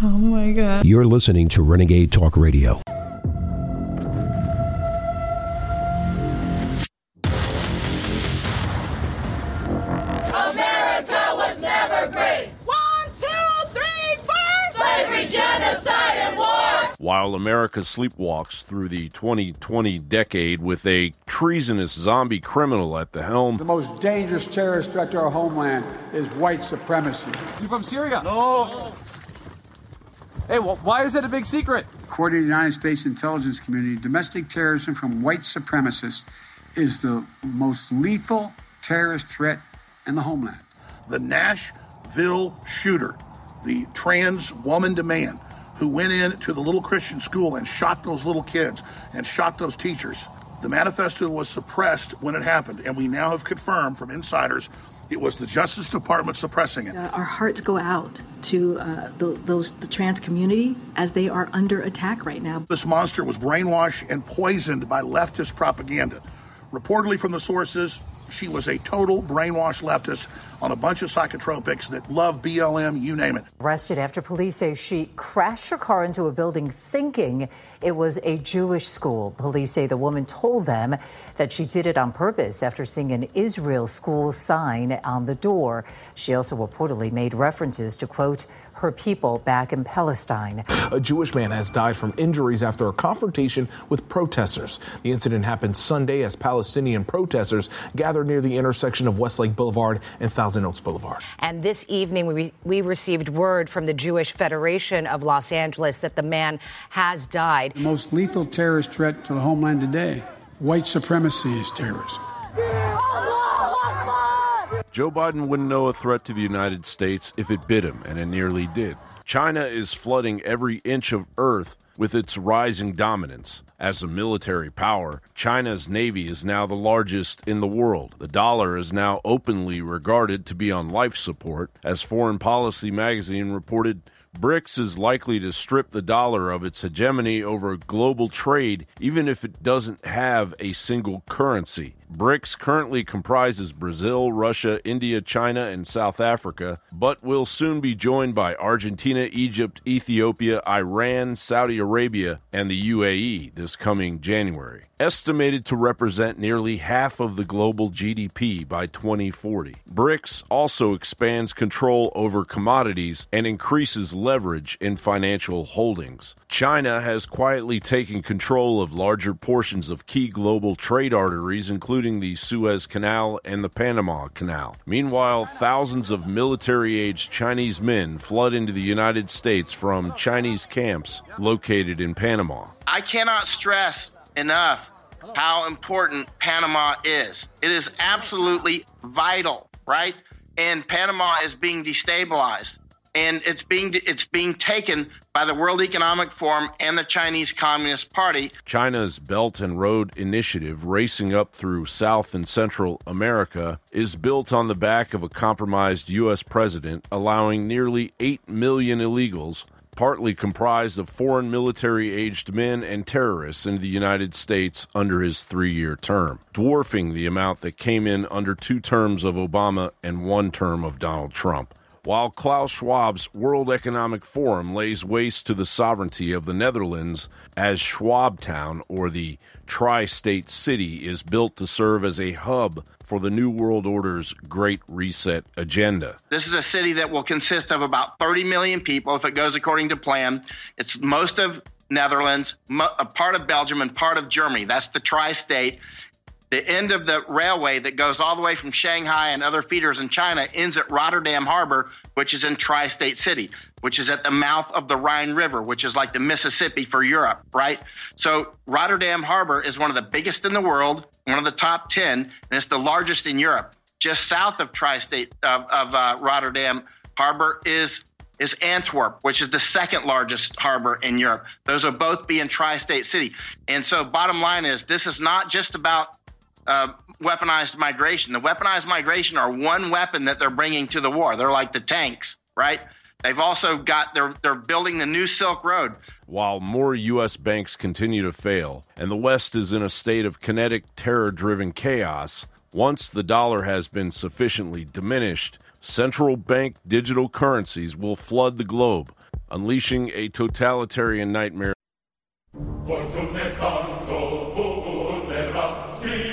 Oh my God. You're listening to Renegade Talk Radio. America was never great. One, two, three, four. Slavery, genocide, and war. While America sleepwalks through the 2020 decade with a treasonous zombie criminal at the helm, The most dangerous terrorist threat to our homeland is white supremacy. You from Syria? No. Hey, wh- why is it a big secret? According to the United States intelligence community, domestic terrorism from white supremacists is the most lethal terrorist threat in the homeland. the Nashville shooter, the trans woman to man who went in to the little Christian school and shot those little kids and shot those teachers. The manifesto was suppressed when it happened, and we now have confirmed from insiders it was the Justice Department suppressing it. Uh, our hearts go out to uh, the, those the trans community as they are under attack right now. This monster was brainwashed and poisoned by leftist propaganda. Reportedly from the sources, she was a total brainwashed leftist on a bunch of psychotropics that love BLM, you name it. Arrested after police say she crashed her car into a building thinking it was a Jewish school. Police say the woman told them that she did it on purpose after seeing an Israel school sign on the door. She also reportedly made references to, quote, her people back in Palestine. A Jewish man has died from injuries after a confrontation with protesters. The incident happened Sunday as Palestinian protesters gathered near the intersection of Westlake Boulevard and Thousand Oaks Boulevard. And this evening, we, we received word from the Jewish Federation of Los Angeles that the man has died. The most lethal terrorist threat to the homeland today, white supremacy is terrorism. Oh, Joe Biden wouldn't know a threat to the United States if it bit him, and it nearly did. China is flooding every inch of Earth with its rising dominance. As a military power, China's navy is now the largest in the world. The dollar is now openly regarded to be on life support. As Foreign Policy magazine reported, BRICS is likely to strip the dollar of its hegemony over global trade, even if it doesn't have a single currency. BRICS currently comprises Brazil, Russia, India, China, and South Africa, but will soon be joined by Argentina, Egypt, Ethiopia, Iran, Saudi Arabia, and the UAE this coming January. Estimated to represent nearly half of the global GDP by 2040. BRICS also expands control over commodities and increases leverage in financial holdings. China has quietly taken control of larger portions of key global trade arteries, including the Suez Canal and the Panama Canal. Meanwhile, thousands of military aged Chinese men flood into the United States from Chinese camps located in Panama. I cannot stress enough how important Panama is. It is absolutely vital, right? And Panama is being destabilized and it's being it's being taken by the World Economic Forum and the Chinese Communist Party. China's Belt and Road Initiative, racing up through South and Central America, is built on the back of a compromised U.S. president, allowing nearly 8 million illegals, partly comprised of foreign military aged men and terrorists, into the United States under his three year term, dwarfing the amount that came in under two terms of Obama and one term of Donald Trump. While Klaus Schwab's World Economic Forum lays waste to the sovereignty of the Netherlands as Schwabtown, or the tri state city, is built to serve as a hub for the New World Order's Great Reset agenda. This is a city that will consist of about 30 million people if it goes according to plan. It's most of Netherlands, a part of Belgium, and part of Germany. That's the tri state. The end of the railway that goes all the way from Shanghai and other feeders in China ends at Rotterdam Harbor, which is in Tri State City, which is at the mouth of the Rhine River, which is like the Mississippi for Europe, right? So, Rotterdam Harbor is one of the biggest in the world, one of the top 10, and it's the largest in Europe. Just south of Tri State of, of uh, Rotterdam Harbor is is Antwerp, which is the second largest harbor in Europe. Those will both be in Tri State City. And so, bottom line is this is not just about uh, weaponized migration. The weaponized migration are one weapon that they're bringing to the war. They're like the tanks, right? They've also got they're they're building the new Silk Road. While more U.S. banks continue to fail and the West is in a state of kinetic, terror driven chaos, once the dollar has been sufficiently diminished, central bank digital currencies will flood the globe, unleashing a totalitarian nightmare.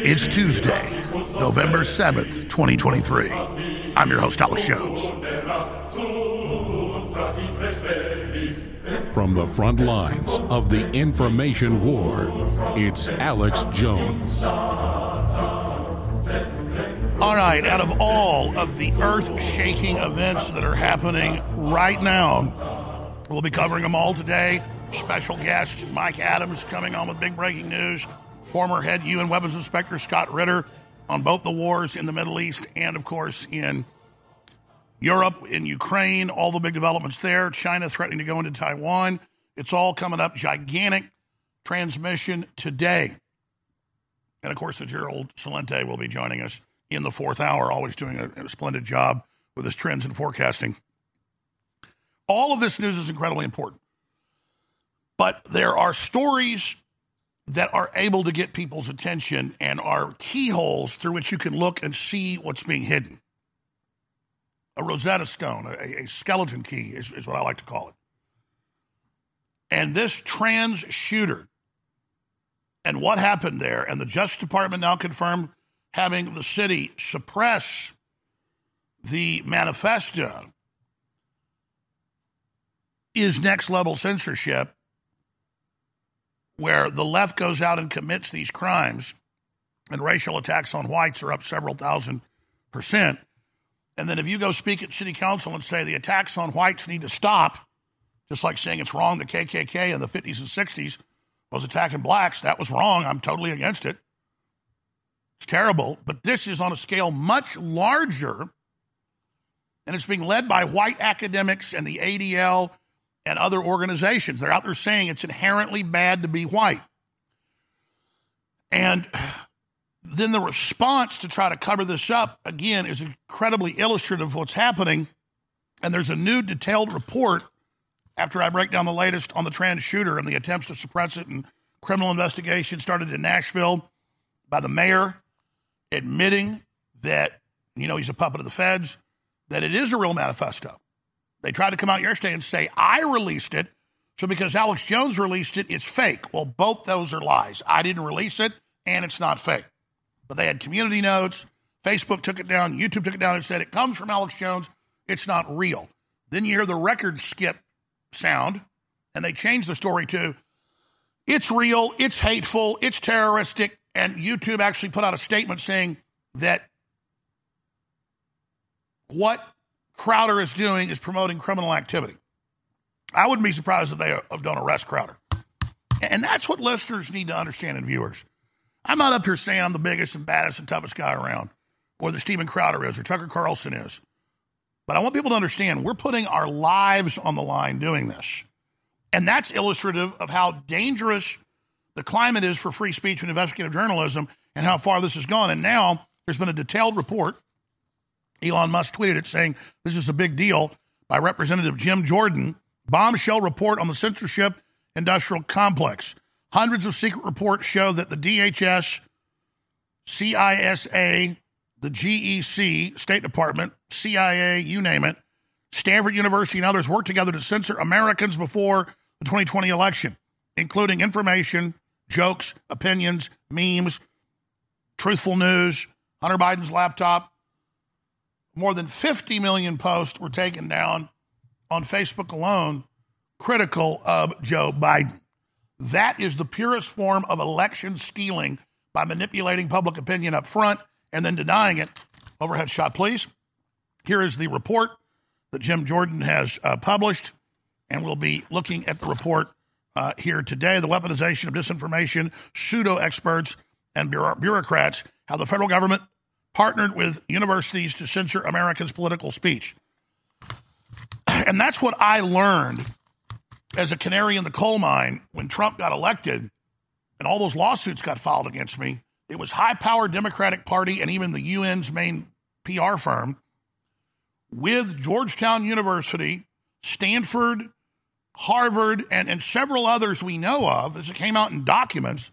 It's Tuesday, November 7th, 2023. I'm your host, Alex Jones. From the front lines of the information war, it's Alex Jones. All right, out of all of the earth shaking events that are happening right now, we'll be covering them all today. Special guest Mike Adams coming on with big breaking news. Former head UN weapons inspector Scott Ritter on both the wars in the Middle East and, of course, in Europe, in Ukraine, all the big developments there. China threatening to go into Taiwan. It's all coming up. Gigantic transmission today. And of course, the Gerald Celente will be joining us in the fourth hour, always doing a, a splendid job with his trends and forecasting. All of this news is incredibly important. But there are stories that are able to get people's attention and are keyholes through which you can look and see what's being hidden. A Rosetta Stone, a, a skeleton key is, is what I like to call it. And this trans shooter and what happened there, and the Justice Department now confirmed having the city suppress the manifesto is next level censorship where the left goes out and commits these crimes and racial attacks on whites are up several thousand percent. And then if you go speak at city council and say the attacks on whites need to stop, just like saying it's wrong the KKK in the 50s and 60s was attacking blacks, that was wrong. I'm totally against it. It's terrible. But this is on a scale much larger, and it's being led by white academics and the ADL and other organizations. They're out there saying it's inherently bad to be white. And then the response to try to cover this up, again, is incredibly illustrative of what's happening. And there's a new detailed report after I break down the latest on the trans shooter and the attempts to suppress it and criminal investigation started in Nashville by the mayor admitting that, you know, he's a puppet of the feds, that it is a real manifesto. They tried to come out yesterday and say, I released it. So because Alex Jones released it, it's fake. Well, both those are lies. I didn't release it, and it's not fake. But they had community notes. Facebook took it down. YouTube took it down and said it comes from Alex Jones. It's not real. Then you hear the record skip sound, and they changed the story to it's real, it's hateful, it's terroristic. And YouTube actually put out a statement saying that what Crowder is doing is promoting criminal activity. I wouldn't be surprised if they don't arrest Crowder. And that's what listeners need to understand and viewers. I'm not up here saying I'm the biggest and baddest and toughest guy around, or that Steven Crowder is, or Tucker Carlson is. But I want people to understand we're putting our lives on the line doing this. And that's illustrative of how dangerous the climate is for free speech and investigative journalism and how far this has gone. And now there's been a detailed report Elon Musk tweeted it saying this is a big deal by Representative Jim Jordan. Bombshell report on the censorship industrial complex. Hundreds of secret reports show that the DHS, CISA, the GEC, State Department, CIA, you name it, Stanford University, and others worked together to censor Americans before the 2020 election, including information, jokes, opinions, memes, truthful news, Hunter Biden's laptop, more than 50 million posts were taken down on Facebook alone critical of Joe Biden. That is the purest form of election stealing by manipulating public opinion up front and then denying it. Overhead shot, please. Here is the report that Jim Jordan has uh, published, and we'll be looking at the report uh, here today. The weaponization of disinformation, pseudo experts, and bureaucrats, how the federal government partnered with universities to censor Americans' political speech. And that's what I learned as a canary in the coal mine when Trump got elected and all those lawsuits got filed against me. It was high powered Democratic Party and even the UN's main PR firm with Georgetown University, Stanford, Harvard, and, and several others we know of, as it came out in documents,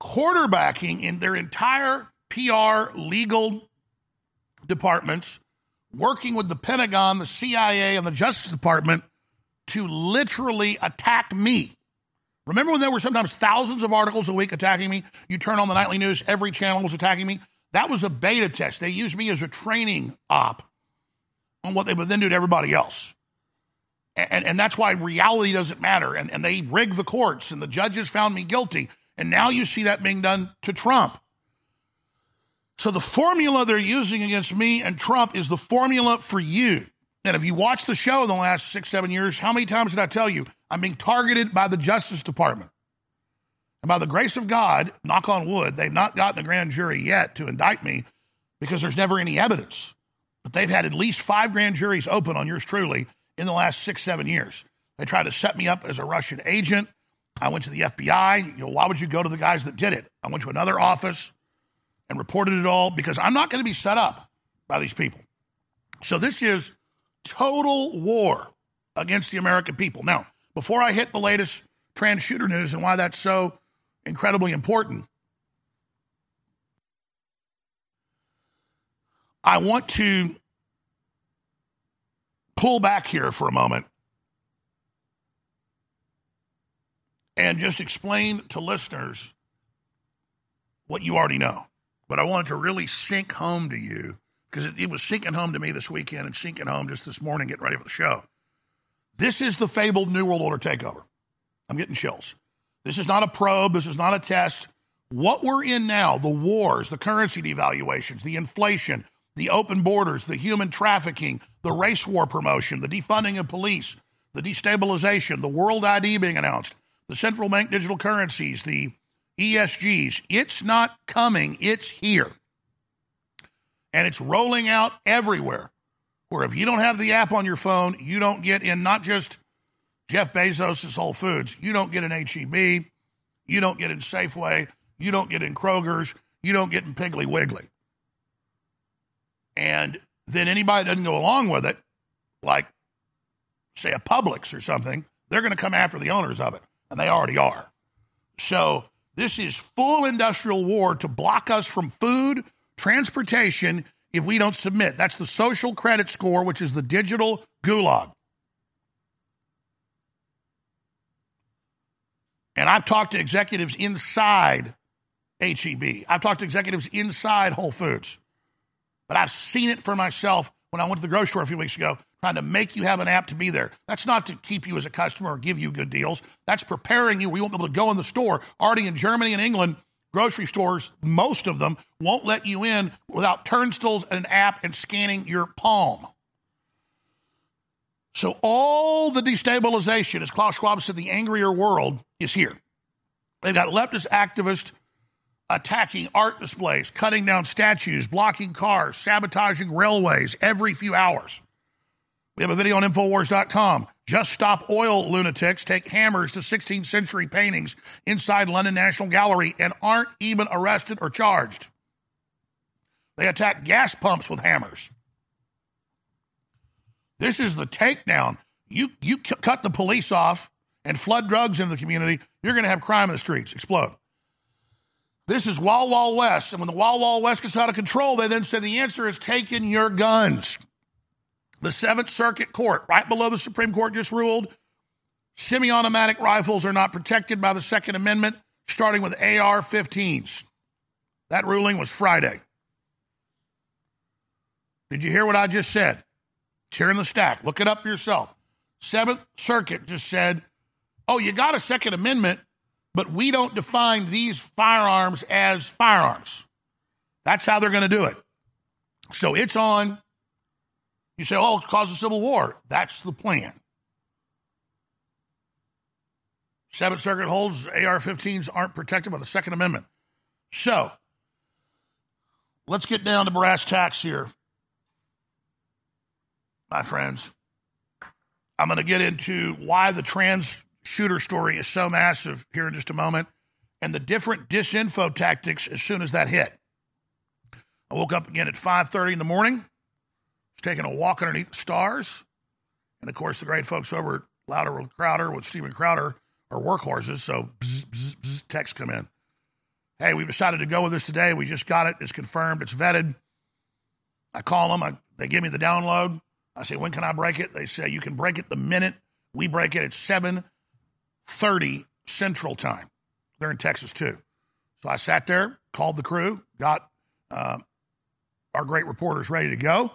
quarterbacking in their entire PR, legal departments, working with the Pentagon, the CIA, and the Justice Department to literally attack me. Remember when there were sometimes thousands of articles a week attacking me? You turn on the nightly news, every channel was attacking me. That was a beta test. They used me as a training op on what they would then do to everybody else. And, and that's why reality doesn't matter. And, and they rigged the courts, and the judges found me guilty. And now you see that being done to Trump. So the formula they're using against me and Trump is the formula for you. And if you watch the show in the last six, seven years, how many times did I tell you I'm being targeted by the Justice Department? And by the grace of God, knock on wood, they've not gotten a grand jury yet to indict me because there's never any evidence. But they've had at least five grand juries open on yours truly in the last six, seven years. They tried to set me up as a Russian agent. I went to the FBI. You know, why would you go to the guys that did it? I went to another office and reported it all because I'm not going to be set up by these people. So this is total war against the American people. Now, before I hit the latest trans shooter news and why that's so incredibly important. I want to pull back here for a moment and just explain to listeners what you already know. But I wanted to really sink home to you because it, it, was sinking home to me this weekend and sinking home just this morning getting ready for the show. This is the fabled New World Order takeover. I'm getting chills. This is not a probe. This is not a test. What we're in now, the wars, the currency devaluations, the inflation, the open borders, the human trafficking, the race war promotion, the defunding of police, the destabilization, the world ID being announced, the central bank digital currencies, the ESGs. It's not coming, it's here. And it's rolling out everywhere. Where if you don't have the app on your phone, you don't get in not just Jeff Bezos' Whole Foods. You don't get in HEB. You don't get in Safeway. You don't get in Kroger's. You don't get in Piggly Wiggly. And then anybody doesn't go along with it, like, say, a Publix or something, they're going to come after the owners of it. And they already are. So this is full industrial war to block us from food, transportation, if we don't submit. That's the social credit score, which is the digital gulag. And I've talked to executives inside HEB. I've talked to executives inside Whole Foods. But I've seen it for myself when I went to the grocery store a few weeks ago, trying to make you have an app to be there. That's not to keep you as a customer or give you good deals. That's preparing you. We won't be able to go in the store. Already in Germany and England, grocery stores, most of them won't let you in without turnstiles and an app and scanning your palm. So all the destabilization, as Klaus Schwab said, the angrier world is here. They've got leftist activists attacking art displays, cutting down statues, blocking cars, sabotaging railways every few hours. We have a video on Infowars.com. Just stop oil lunatics take hammers to 16th century paintings inside London National Gallery and aren't even arrested or charged. They attack gas pumps with hammers. This is the takedown. You you c- cut the police off and flood drugs into the community, you're going to have crime in the streets explode. This is Wild Wild West. And when the Wild Wild West gets out of control, they then say the answer is taking your guns. The Seventh Circuit Court, right below the Supreme Court, just ruled semi automatic rifles are not protected by the Second Amendment, starting with AR 15s. That ruling was Friday. Did you hear what I just said? Tear in the stack. Look it up for yourself. Seventh Circuit just said, oh, you got a Second Amendment, but we don't define these firearms as firearms. That's how they're going to do it. So it's on. You say, oh, it cause a civil war. That's the plan. Seventh Circuit holds AR 15s aren't protected by the Second Amendment. So let's get down to brass tacks here my friends. I'm going to get into why the trans shooter story is so massive here in just a moment and the different disinfo tactics as soon as that hit. I woke up again at 5:30 in the morning, was taking a walk underneath the stars, and of course the great folks over at Louder with Crowder with Steven Crowder are workhorses, so bzz, bzz, bzz, texts come in. Hey, we've decided to go with this today. We just got it. It's confirmed. It's vetted. I call them. I, they give me the download. I say, when can I break it? They say, you can break it the minute We break it at 7:30 Central Time. They're in Texas too. So I sat there, called the crew, got uh, our great reporters ready to go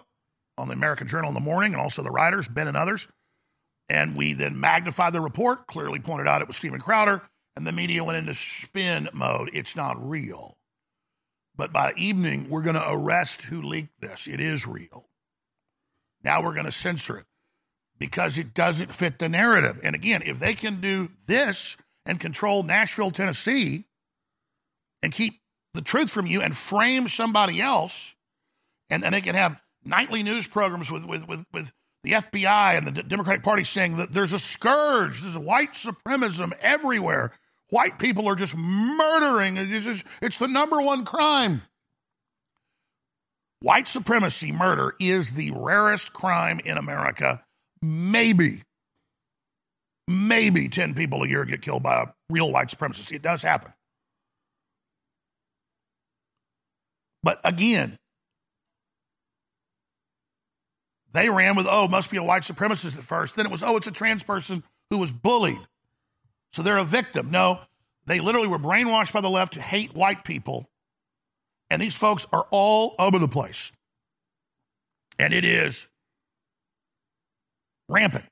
on the American Journal in the morning, and also the writers, Ben and others. And we then magnified the report, clearly pointed out it was Steven Crowder, and the media went into spin mode. It's not real. But by evening, we're going to arrest who leaked this. It is real. Now we're going to censor it because it doesn't fit the narrative. And again, if they can do this and control Nashville, Tennessee, and keep the truth from you and frame somebody else, and then they can have nightly news programs with, with, with, with the FBI and the Democratic Party saying that there's a scourge, there's white supremacism everywhere. White people are just murdering. It's, just, it's the number one crime. White supremacy murder is the rarest crime in America. Maybe, maybe 10 people a year get killed by a real white supremacist. It does happen. But again, they ran with, oh, must be a white supremacist at first. Then it was, oh, it's a trans person who was bullied. So they're a victim. No, they literally were brainwashed by the left to hate white people. And these folks are all over the place. And it is rampant.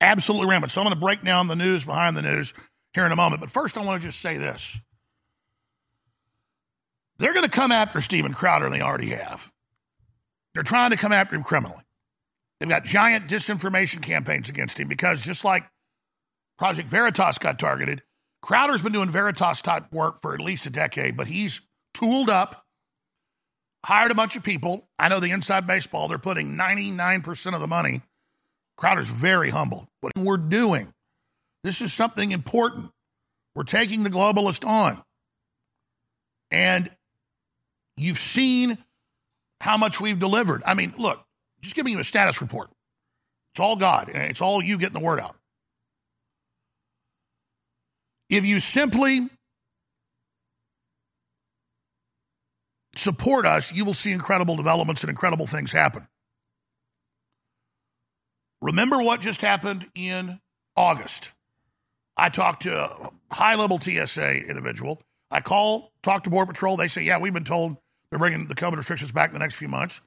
Absolutely rampant. So I'm going to break down the news behind the news here in a moment. But first, I want to just say this. They're going to come after Steven Crowder, and they already have. They're trying to come after him criminally. They've got giant disinformation campaigns against him because just like Project Veritas got targeted, Crowder's been doing Veritas type work for at least a decade, but he's tooled up, hired a bunch of people. I know the inside baseball, they're putting 99% of the money. Crowder's very humble. What we're doing, this is something important. We're taking the globalist on. And you've seen how much we've delivered. I mean, look, just giving you a status report. It's all God, it's all you getting the word out. If you simply support us, you will see incredible developments and incredible things happen. Remember what just happened in August. I talked to a high level TSA individual. I call, talk to Border Patrol. They say, yeah, we've been told they're bringing the COVID restrictions back in the next few months.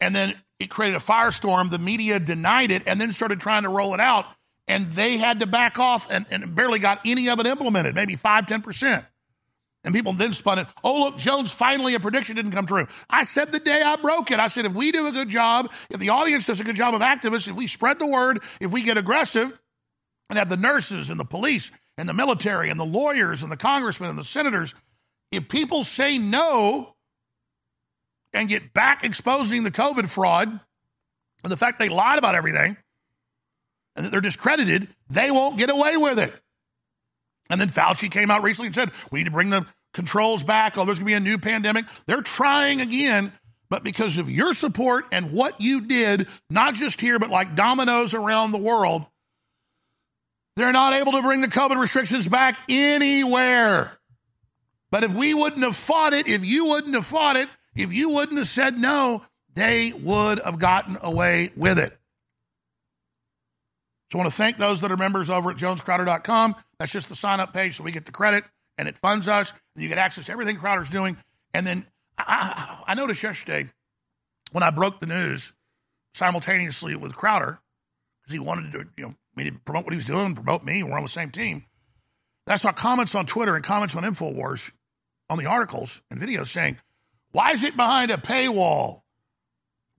And then it created a firestorm. The media denied it and then started trying to roll it out. And they had to back off and, and barely got any of it implemented, maybe 5 10%. And people then spun it. Oh, look, Jones, finally a prediction didn't come true. I said the day I broke it, I said, if we do a good job, if the audience does a good job of activists, if we spread the word, if we get aggressive, and have the nurses and the police and the military and the lawyers and the congressmen and the senators, if people say no, and get back exposing the COVID fraud and the fact they lied about everything and that they're discredited, they won't get away with it. And then Fauci came out recently and said, we need to bring the controls back. Oh, there's going to be a new pandemic. They're trying again, but because of your support and what you did, not just here, but like dominoes around the world, they're not able to bring the COVID restrictions back anywhere. But if we wouldn't have fought it, if you wouldn't have fought it, if you wouldn't have said no, they would have gotten away with it. So I want to thank those that are members over at jonescrowder.com. That's just the sign up page so we get the credit and it funds us. And you get access to everything Crowder's doing. And then I, I noticed yesterday when I broke the news simultaneously with Crowder, because he wanted to, you know, me to promote what he was doing and promote me. We're on the same team. That's saw comments on Twitter and comments on InfoWars on the articles and videos saying, why is it behind a paywall?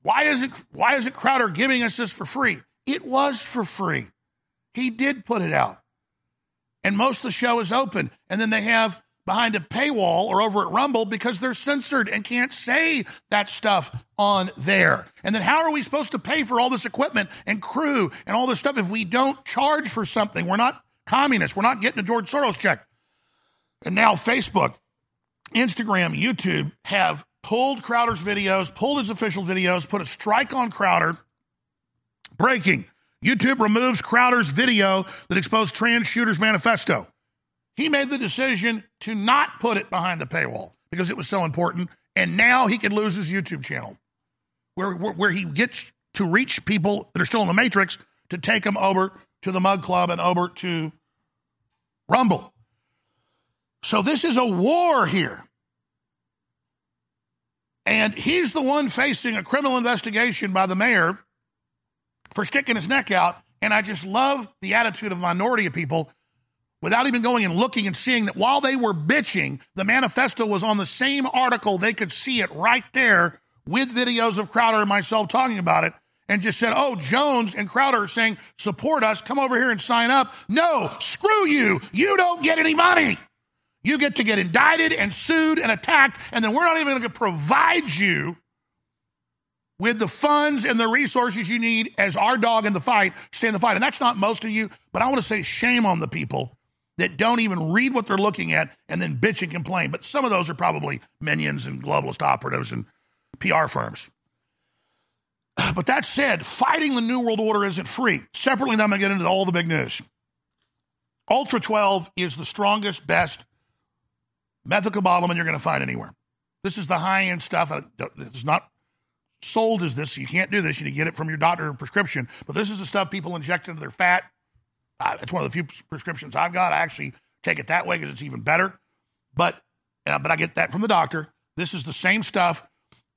Why is it why isn't Crowder giving us this for free? It was for free. He did put it out. And most of the show is open. And then they have behind a paywall or over at Rumble because they're censored and can't say that stuff on there. And then how are we supposed to pay for all this equipment and crew and all this stuff if we don't charge for something? We're not communists. We're not getting a George Soros check. And now Facebook Instagram, YouTube have pulled Crowder's videos, pulled his official videos, put a strike on Crowder. Breaking YouTube removes Crowder's video that exposed trans shooters manifesto. He made the decision to not put it behind the paywall because it was so important. And now he can lose his YouTube channel where, where, where he gets to reach people that are still in the matrix to take him over to the Mug Club and over to Rumble. So this is a war here. And he's the one facing a criminal investigation by the mayor for sticking his neck out. And I just love the attitude of minority of people without even going and looking and seeing that while they were bitching, the manifesto was on the same article. They could see it right there with videos of Crowder and myself talking about it and just said, oh, Jones and Crowder are saying, support us, come over here and sign up. No, screw you. You don't get any money. You get to get indicted and sued and attacked, and then we're not even going to provide you with the funds and the resources you need as our dog in the fight, stay in the fight. And that's not most of you, but I want to say shame on the people that don't even read what they're looking at and then bitch and complain. But some of those are probably minions and globalist operatives and PR firms. But that said, fighting the New World Order isn't free. Separately, I'm going to get into all the big news. Ultra 12 is the strongest, best methylcobalamin you're going to find anywhere. This is the high end stuff. It's not sold as this. You can't do this. You need to get it from your doctor prescription. But this is the stuff people inject into their fat. Uh, it's one of the few prescriptions I've got. I actually take it that way because it's even better. But uh, but I get that from the doctor. This is the same stuff.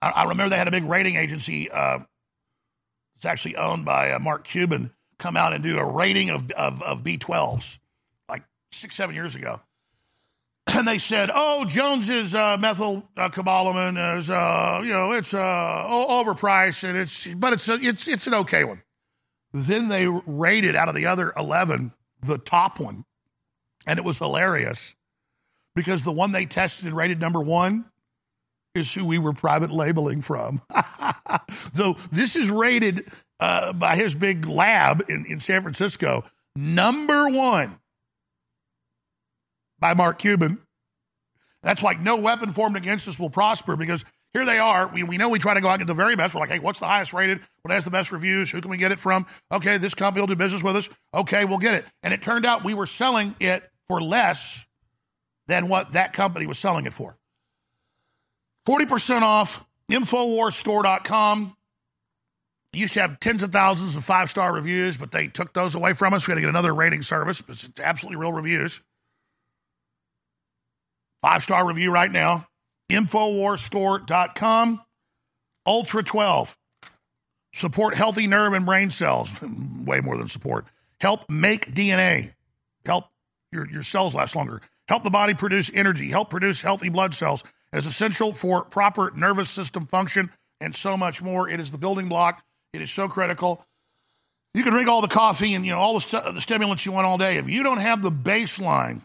I, I remember they had a big rating agency. Uh, it's actually owned by uh, Mark Cuban. Come out and do a rating of of, of B12s like six seven years ago. And they said, "Oh, Jones's uh, methyl uh, cobalamin is, uh, you know, it's uh, overpriced, and it's, but it's, a, it's, it's an okay one." Then they rated out of the other 11 the top one. And it was hilarious because the one they tested and rated number one is who we were private labeling from. so this is rated uh, by his big lab in, in San Francisco, number one by Mark Cuban. That's like no weapon formed against us will prosper because here they are. We, we know we try to go out and get the very best. We're like, hey, what's the highest rated? What has the best reviews? Who can we get it from? Okay, this company will do business with us. Okay, we'll get it. And it turned out we were selling it for less than what that company was selling it for. 40% off, InfoWarsStore.com. Used to have tens of thousands of five star reviews, but they took those away from us. We had to get another rating service. It's absolutely real reviews. Five star review right now. Infowarsstore.com. Ultra 12. Support healthy nerve and brain cells. Way more than support. Help make DNA. Help your, your cells last longer. Help the body produce energy. Help produce healthy blood cells. as essential for proper nervous system function and so much more. It is the building block. It is so critical. You can drink all the coffee and you know all the, st- the stimulants you want all day. If you don't have the baseline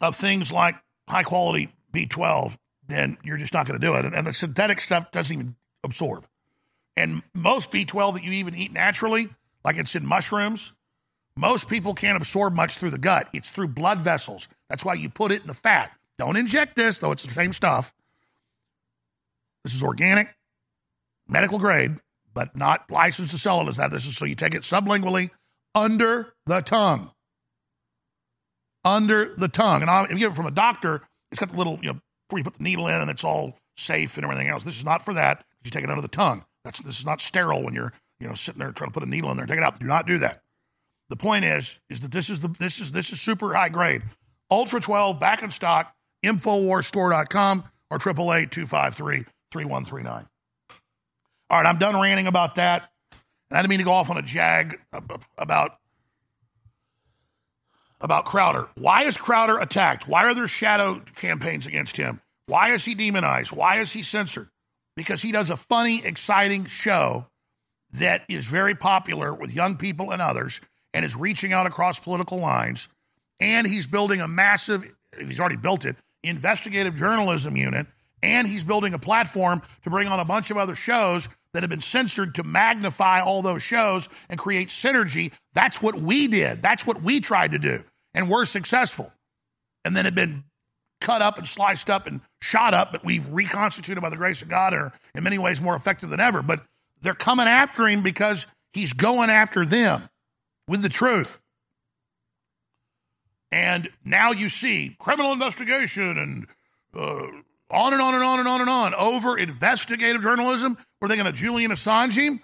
of things like high quality B12, then you're just not going to do it. And, and the synthetic stuff doesn't even absorb. And most B12 that you even eat naturally, like it's in mushrooms, most people can't absorb much through the gut. It's through blood vessels. That's why you put it in the fat. Don't inject this, though it's the same stuff. This is organic, medical grade, but not licensed to sell it as that. This is so you take it sublingually under the tongue. Under the tongue. And if you get it from a doctor, it's got the little, you know, where you put the needle in and it's all safe and everything else. This is not for that. You take it under the tongue. That's this is not sterile when you're, you know, sitting there trying to put a needle in there take it out. Do not do that. The point is, is that this is the this is this is super high grade. Ultra 12 back in stock, Infowarsstore.com or 888-253-3139. All right, I'm done ranting about that. And I didn't mean to go off on a jag about about Crowder. Why is Crowder attacked? Why are there shadow campaigns against him? Why is he demonized? Why is he censored? Because he does a funny, exciting show that is very popular with young people and others and is reaching out across political lines. And he's building a massive, he's already built it, investigative journalism unit. And he's building a platform to bring on a bunch of other shows that have been censored to magnify all those shows and create synergy. That's what we did. That's what we tried to do and we're successful. And then have been cut up and sliced up and shot up, but we've reconstituted by the grace of God and are in many ways more effective than ever. But they're coming after him because he's going after them with the truth. And now you see criminal investigation and uh, on and on and on and on and on over investigative journalism. Were they going to Julian Assange him?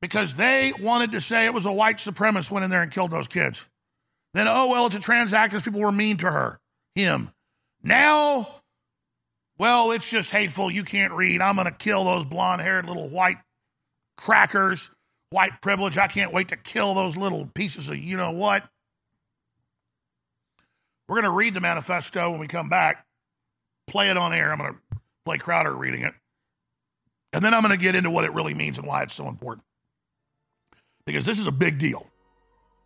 because they wanted to say it was a white supremacist went in there and killed those kids. Then, oh, well, it's a trans activist. People were mean to her, him. Now, well, it's just hateful. You can't read. I'm going to kill those blonde haired little white crackers, white privilege. I can't wait to kill those little pieces of you know what. We're going to read the manifesto when we come back, play it on air. I'm going to play Crowder reading it. And then I'm going to get into what it really means and why it's so important. Because this is a big deal.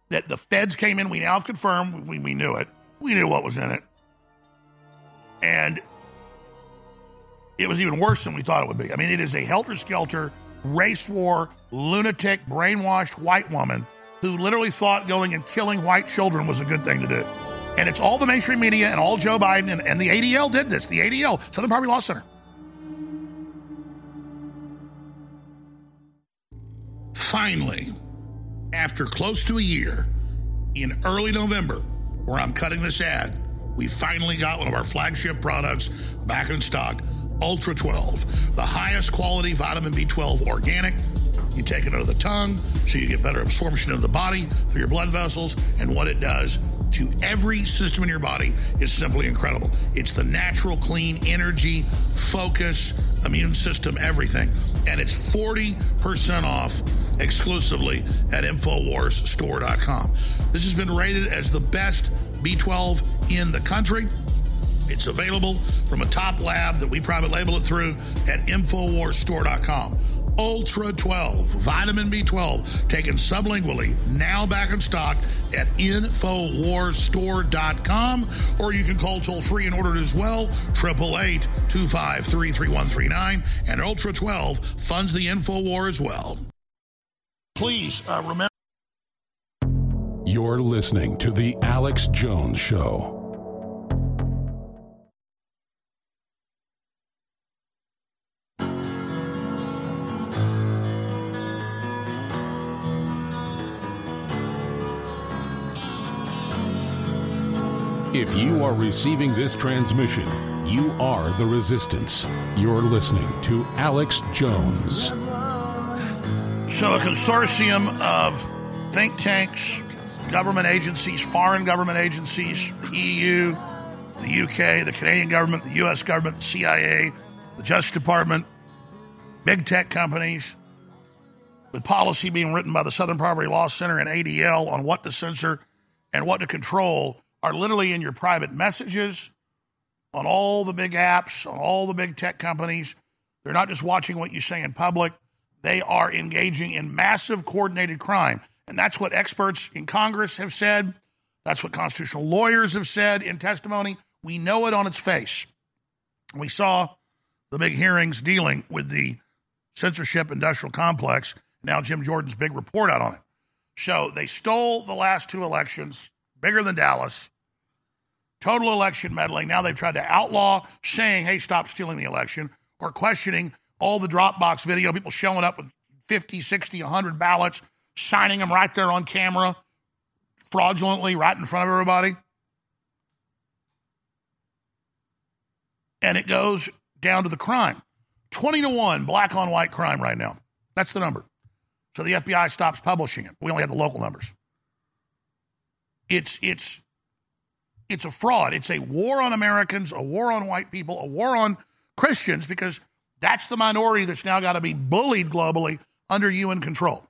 That the feds came in, we now have confirmed, we, we knew it. We knew what was in it. And it was even worse than we thought it would be. I mean, it is a helter skelter, race war, lunatic, brainwashed white woman who literally thought going and killing white children was a good thing to do. And it's all the mainstream media and all Joe Biden and, and the ADL did this. The ADL, Southern Poverty Law Center. Finally, after close to a year, in early November, where I'm cutting this ad, we finally got one of our flagship products back in stock Ultra 12, the highest quality vitamin B12 organic. You take it under the tongue so you get better absorption into the body through your blood vessels, and what it does to every system in your body is simply incredible. It's the natural, clean energy, focus, immune system, everything. And it's 40% off exclusively at InfoWarsStore.com. This has been rated as the best B12 in the country. It's available from a top lab that we private label it through at InfoWarsStore.com. Ultra 12, vitamin B12, taken sublingually, now back in stock at InfoWarsStore.com, or you can call toll free and order it as well, 888 253 3139. And Ultra 12 funds the InfoWar as well. Please uh, remember. You're listening to The Alex Jones Show. If you are receiving this transmission, you are the resistance. You're listening to Alex Jones. So, a consortium of think tanks, government agencies, foreign government agencies, EU, the UK, the Canadian government, the US government, the CIA, the Justice Department, big tech companies, with policy being written by the Southern Poverty Law Center and ADL on what to censor and what to control are literally in your private messages, on all the big apps, on all the big tech companies. They're not just watching what you say in public, they are engaging in massive coordinated crime. And that's what experts in Congress have said. That's what constitutional lawyers have said in testimony. We know it on its face. We saw the big hearings dealing with the censorship industrial complex. Now, Jim Jordan's big report out on it. So they stole the last two elections bigger than Dallas. Total election meddling. Now they've tried to outlaw saying, hey, stop stealing the election, or questioning all the Dropbox video, people showing up with 50, 60, 100 ballots, signing them right there on camera, fraudulently, right in front of everybody. And it goes down to the crime 20 to 1 black on white crime right now. That's the number. So the FBI stops publishing it. We only have the local numbers. It's it's it's a fraud. It's a war on Americans, a war on white people, a war on Christians because that's the minority that's now got to be bullied globally under UN control.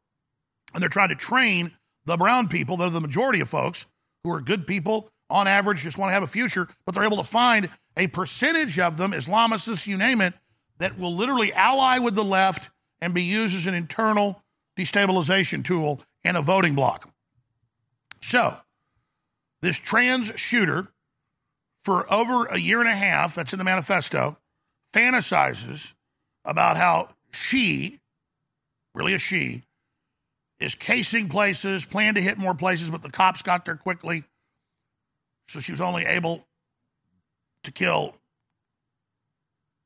And they're trying to train the brown people, they're the majority of folks who are good people, on average, just want to have a future, but they're able to find a percentage of them, Islamicists, you name it, that will literally ally with the left and be used as an internal destabilization tool and a voting block. So, this trans shooter, for over a year and a half, that's in the manifesto, fantasizes about how she, really a she, is casing places, planned to hit more places, but the cops got there quickly. So she was only able to kill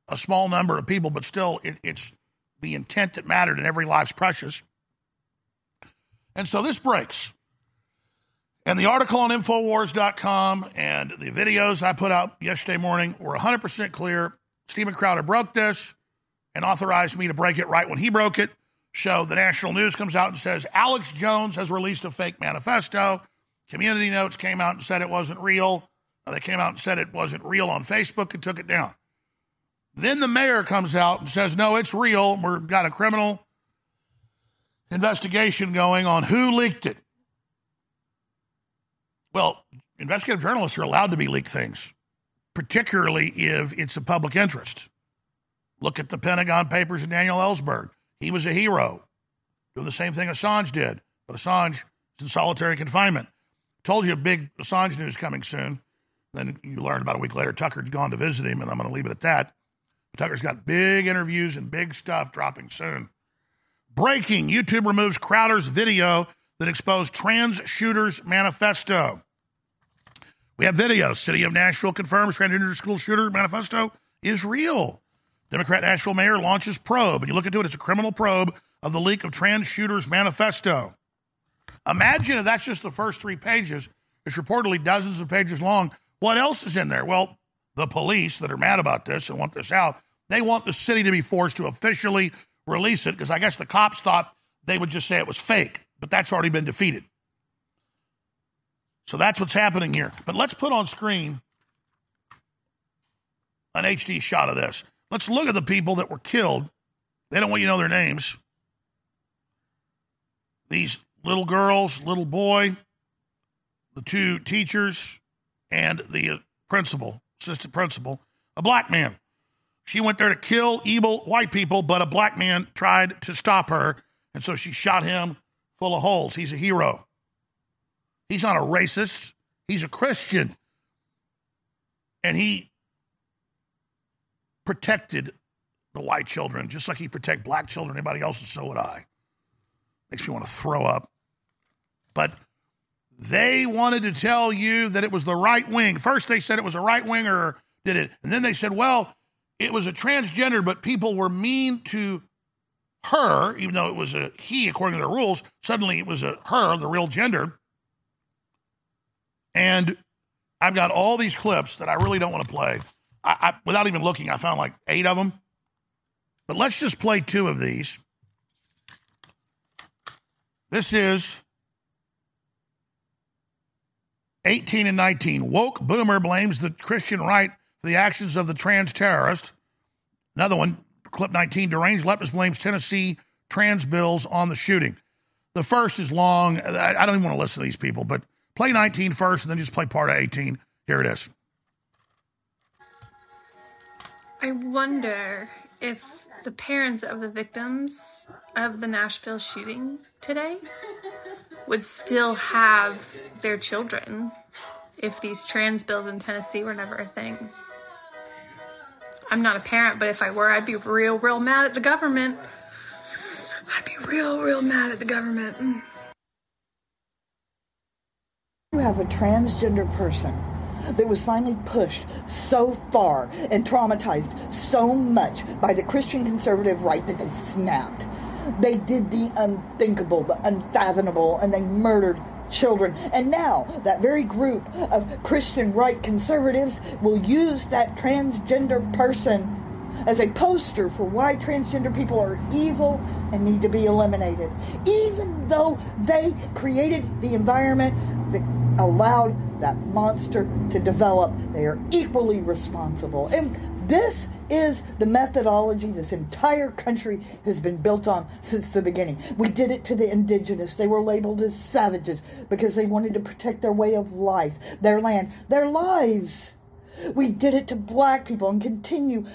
a small number of people, but still, it, it's the intent that mattered, and every life's precious. And so this breaks. And the article on Infowars.com and the videos I put out yesterday morning were 100% clear. Steven Crowder broke this and authorized me to break it right when he broke it. So the national news comes out and says Alex Jones has released a fake manifesto. Community Notes came out and said it wasn't real. They came out and said it wasn't real on Facebook and took it down. Then the mayor comes out and says, no, it's real. We've got a criminal investigation going on who leaked it. Well, investigative journalists are allowed to be leaked things, particularly if it's a public interest. Look at the Pentagon Papers and Daniel Ellsberg. He was a hero, doing the same thing Assange did, but Assange is in solitary confinement. Told you big Assange news coming soon. Then you learned about a week later Tucker'd gone to visit him, and I'm going to leave it at that. Tucker's got big interviews and big stuff dropping soon. Breaking YouTube removes Crowder's video that exposed trans shooters manifesto. We have videos. City of Nashville confirms transgender school shooter manifesto is real. Democrat Nashville mayor launches probe, and you look into it, it's a criminal probe of the leak of trans shooters manifesto. Imagine if that's just the first three pages. It's reportedly dozens of pages long. What else is in there? Well, the police that are mad about this and want this out, they want the city to be forced to officially release it because I guess the cops thought they would just say it was fake, but that's already been defeated. So that's what's happening here. But let's put on screen an HD shot of this. Let's look at the people that were killed. They don't want you to know their names. These little girls, little boy, the two teachers, and the principal, assistant principal, a black man. She went there to kill evil white people, but a black man tried to stop her, and so she shot him full of holes. He's a hero. He's not a racist, he's a Christian. And he protected the white children just like he protect black children, anybody else, and so would I. Makes me want to throw up. But they wanted to tell you that it was the right wing. First, they said it was a right winger did it. And then they said, well, it was a transgender, but people were mean to her, even though it was a he according to the rules. Suddenly it was a her, the real gender. And I've got all these clips that I really don't want to play. I, I, without even looking, I found like eight of them. But let's just play two of these. This is 18 and 19. Woke boomer blames the Christian right for the actions of the trans terrorist. Another one, clip 19. Deranged leftist blames Tennessee trans bills on the shooting. The first is long. I don't even want to listen to these people, but play 19 first and then just play part of 18. Here it is. I wonder if the parents of the victims of the Nashville shooting today would still have their children if these trans bills in Tennessee were never a thing. I'm not a parent, but if I were, I'd be real, real mad at the government. I'd be real, real mad at the government. Mm. You have a transgender person that was finally pushed so far and traumatized so much by the Christian conservative right that they snapped. They did the unthinkable, the unfathomable, and they murdered children. And now, that very group of Christian right conservatives will use that transgender person as a poster for why transgender people are evil and need to be eliminated. Even though they created the environment that allowed that monster to develop, they are equally responsible. And this is the methodology this entire country has been built on since the beginning. We did it to the indigenous. They were labeled as savages because they wanted to protect their way of life, their land, their lives. We did it to black people and continue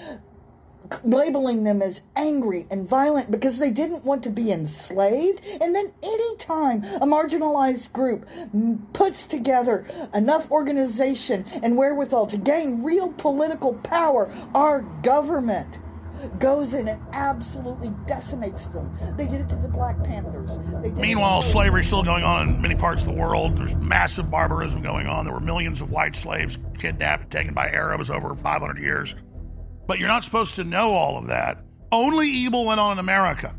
labeling them as angry and violent because they didn't want to be enslaved. And then anytime a marginalized group puts together enough organization and wherewithal to gain real political power, our government goes in and absolutely decimates them. They did it to the Black Panthers. Meanwhile, slavery is still going on in many parts of the world. There's massive barbarism going on. There were millions of white slaves kidnapped, taken by Arabs over 500 years. But you're not supposed to know all of that. Only evil went on in America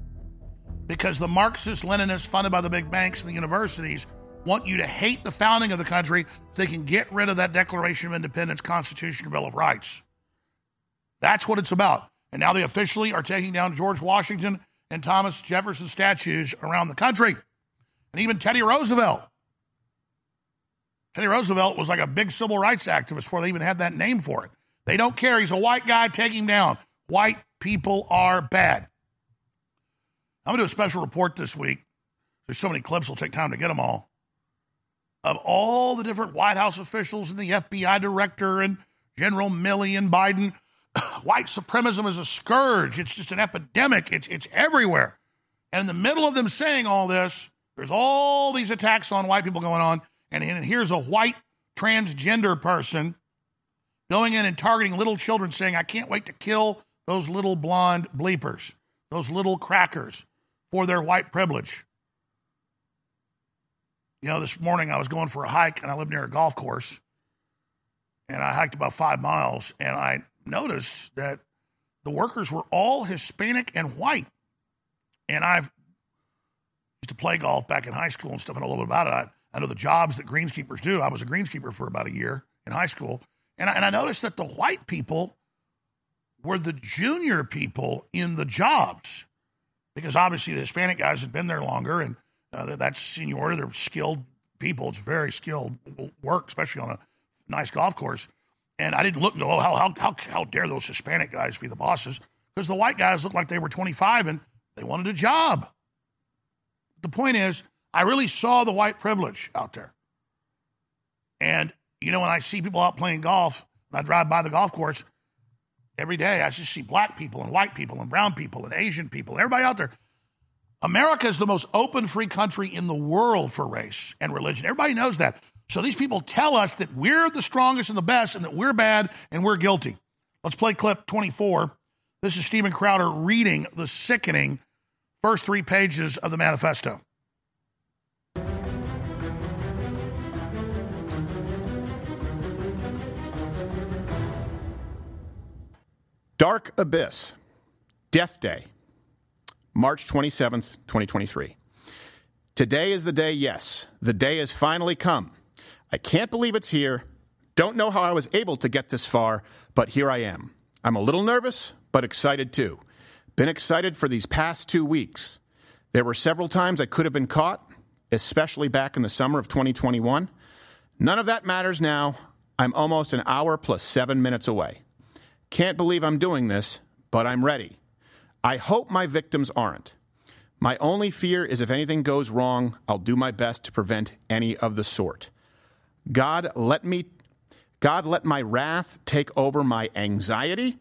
because the Marxist Leninists funded by the big banks and the universities want you to hate the founding of the country so they can get rid of that Declaration of Independence, Constitution, Bill of Rights. That's what it's about. And now they officially are taking down George Washington and Thomas Jefferson statues around the country. And even Teddy Roosevelt. Teddy Roosevelt was like a big civil rights activist before they even had that name for it. They don't care. He's a white guy. Take him down. White people are bad. I'm going to do a special report this week. There's so many clips, it'll take time to get them all. Of all the different White House officials and the FBI director and General Milley and Biden, white supremacism is a scourge. It's just an epidemic. It's, it's everywhere. And in the middle of them saying all this, there's all these attacks on white people going on. And, and here's a white transgender person going in and targeting little children, saying, I can't wait to kill those little blonde bleepers, those little crackers for their white privilege. You know, this morning I was going for a hike and I live near a golf course. And I hiked about five miles and I noticed that the workers were all Hispanic and white. And I've used to play golf back in high school and stuff and a little bit about it. I, I know the jobs that greenskeepers do. I was a greenskeeper for about a year in high school. And I, and I noticed that the white people were the junior people in the jobs because obviously the Hispanic guys had been there longer and uh, that's seniority. They're skilled people. It's very skilled work, especially on a nice golf course. And I didn't look and go, oh, how, how, how, how dare those Hispanic guys be the bosses? Because the white guys looked like they were 25 and they wanted a job. The point is, I really saw the white privilege out there. And, you know, when I see people out playing golf, I drive by the golf course every day, I just see black people and white people and brown people and Asian people, everybody out there. America is the most open, free country in the world for race and religion. Everybody knows that. So these people tell us that we're the strongest and the best and that we're bad and we're guilty. Let's play clip 24. This is Steven Crowder reading the sickening first three pages of the manifesto. Dark Abyss, Death Day, March 27th, 2023. Today is the day, yes. The day has finally come. I can't believe it's here. Don't know how I was able to get this far, but here I am. I'm a little nervous, but excited too. Been excited for these past two weeks. There were several times I could have been caught, especially back in the summer of 2021. None of that matters now. I'm almost an hour plus seven minutes away. Can't believe I'm doing this, but I'm ready. I hope my victims aren't. My only fear is if anything goes wrong, I'll do my best to prevent any of the sort. God, let me God let my wrath take over my anxiety.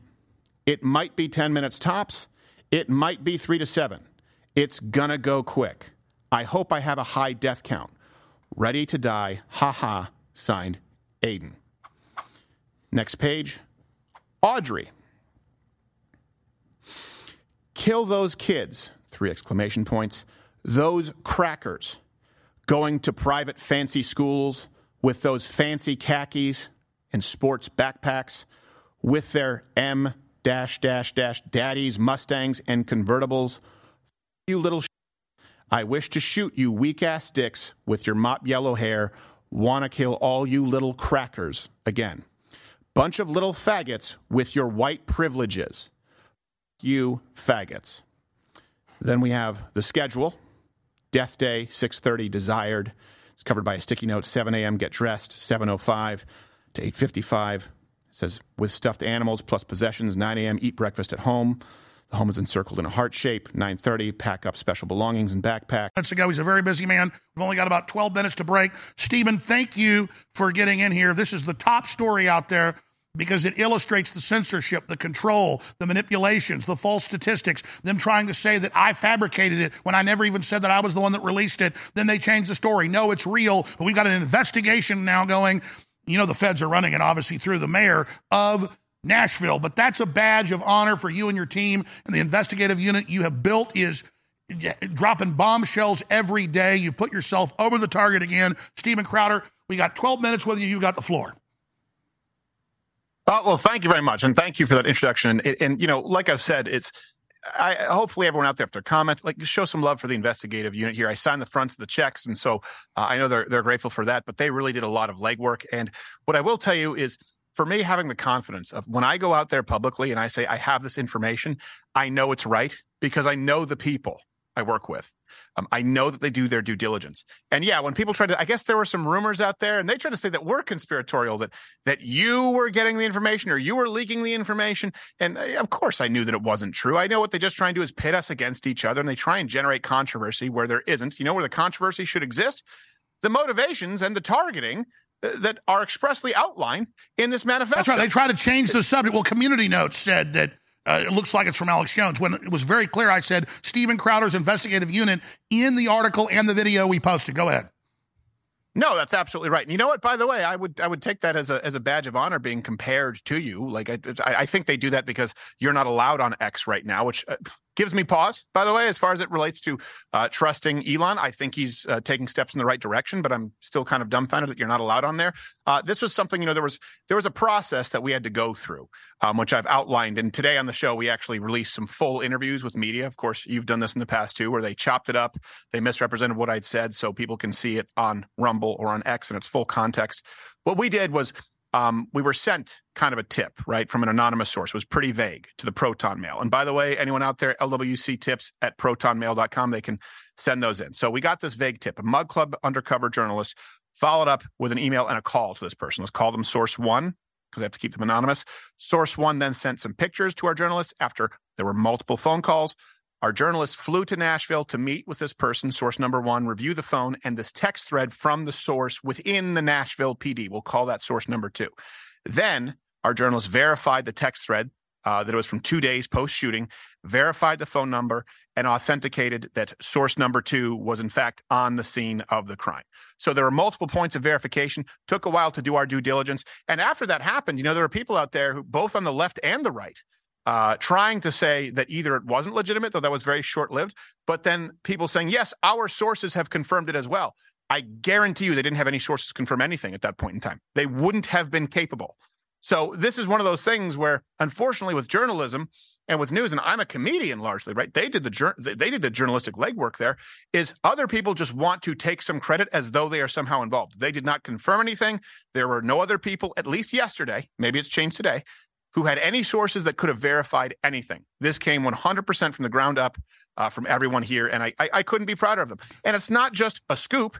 It might be 10 minutes tops. It might be 3 to 7. It's gonna go quick. I hope I have a high death count. Ready to die. Ha ha. Signed, Aiden. Next page. Audrey. Kill those kids, three exclamation points. Those crackers going to private fancy schools with those fancy khakis and sports backpacks with their M dash dash dash daddies, Mustangs, and convertibles. You little sh- I wish to shoot you weak ass dicks with your mop yellow hair. Wanna kill all you little crackers again. Bunch of little faggots with your white privileges you faggots. Then we have the schedule. Death Day, 6:30 desired. It's covered by a sticky note 7 a.m. get dressed, 7:05 to 8:55. It says with stuffed animals plus possessions, 9 a.m. eat breakfast at home. The home is encircled in a heart shape. 9:30 pack up special belongings and backpack. Minutes ago, he's a very busy man. We've only got about 12 minutes to break. Steven, thank you for getting in here. This is the top story out there because it illustrates the censorship, the control, the manipulations, the false statistics, them trying to say that I fabricated it when I never even said that I was the one that released it. Then they change the story. No, it's real. But we've got an investigation now going. You know, the feds are running it obviously through the mayor of Nashville, but that's a badge of honor for you and your team. And the investigative unit you have built is dropping bombshells every day. You put yourself over the target again. Steven Crowder, we got 12 minutes with you. You got the floor. Oh, well, thank you very much, and thank you for that introduction. And, and you know, like I've said, it's I, hopefully everyone out there, if they comment, like show some love for the investigative unit here. I signed the fronts of the checks, and so uh, I know they're they're grateful for that. But they really did a lot of legwork. And what I will tell you is, for me, having the confidence of when I go out there publicly and I say I have this information, I know it's right because I know the people I work with. Um, I know that they do their due diligence. And yeah, when people try to, I guess there were some rumors out there, and they try to say that we're conspiratorial, that that you were getting the information or you were leaking the information. And uh, of course, I knew that it wasn't true. I know what they just try and do is pit us against each other, and they try and generate controversy where there isn't. You know where the controversy should exist? The motivations and the targeting uh, that are expressly outlined in this manifesto. That's right. They try to change the subject. Well, Community Notes said that uh, it looks like it's from Alex Jones. When it was very clear, I said Steven Crowder's investigative unit in the article and the video we posted. Go ahead. No, that's absolutely right. And you know what? By the way, I would I would take that as a as a badge of honor being compared to you. Like I I think they do that because you're not allowed on X right now, which uh, gives me pause. By the way, as far as it relates to uh, trusting Elon, I think he's uh, taking steps in the right direction, but I'm still kind of dumbfounded that you're not allowed on there. Uh, this was something you know there was there was a process that we had to go through, um, which I've outlined. And today on the show, we actually released some full interviews with media. Of course, you've done this in the past too, where they chopped it up, they misrepresented what I'd said, so people can see it on Rumble or on X in its full context. What we did was um, we were sent kind of a tip, right, from an anonymous source. It was pretty vague to the Proton Mail. And by the way, anyone out there, LWC tips at protonmail.com, they can send those in. So we got this vague tip. A Mug Club undercover journalist followed up with an email and a call to this person. Let's call them Source One because they have to keep them anonymous. Source One then sent some pictures to our journalist after there were multiple phone calls. Our journalist flew to Nashville to meet with this person, source number one, review the phone and this text thread from the source within the Nashville PD. We'll call that source number two. Then our journalist verified the text thread uh, that it was from two days post shooting, verified the phone number, and authenticated that source number two was in fact on the scene of the crime. So there were multiple points of verification. Took a while to do our due diligence, and after that happened, you know there were people out there who, both on the left and the right, uh, trying to say that either it wasn't legitimate, though that was very short lived, but then people saying, yes, our sources have confirmed it as well. I guarantee you they didn't have any sources confirm anything at that point in time. They wouldn't have been capable. So this is one of those things where, unfortunately, with journalism and with news, and I'm a comedian largely, right? They did the they did the journalistic legwork. There is other people just want to take some credit as though they are somehow involved. They did not confirm anything. There were no other people, at least yesterday. Maybe it's changed today who had any sources that could have verified anything. This came 100% from the ground up uh, from everyone here, and I, I, I couldn't be prouder of them. And it's not just a scoop;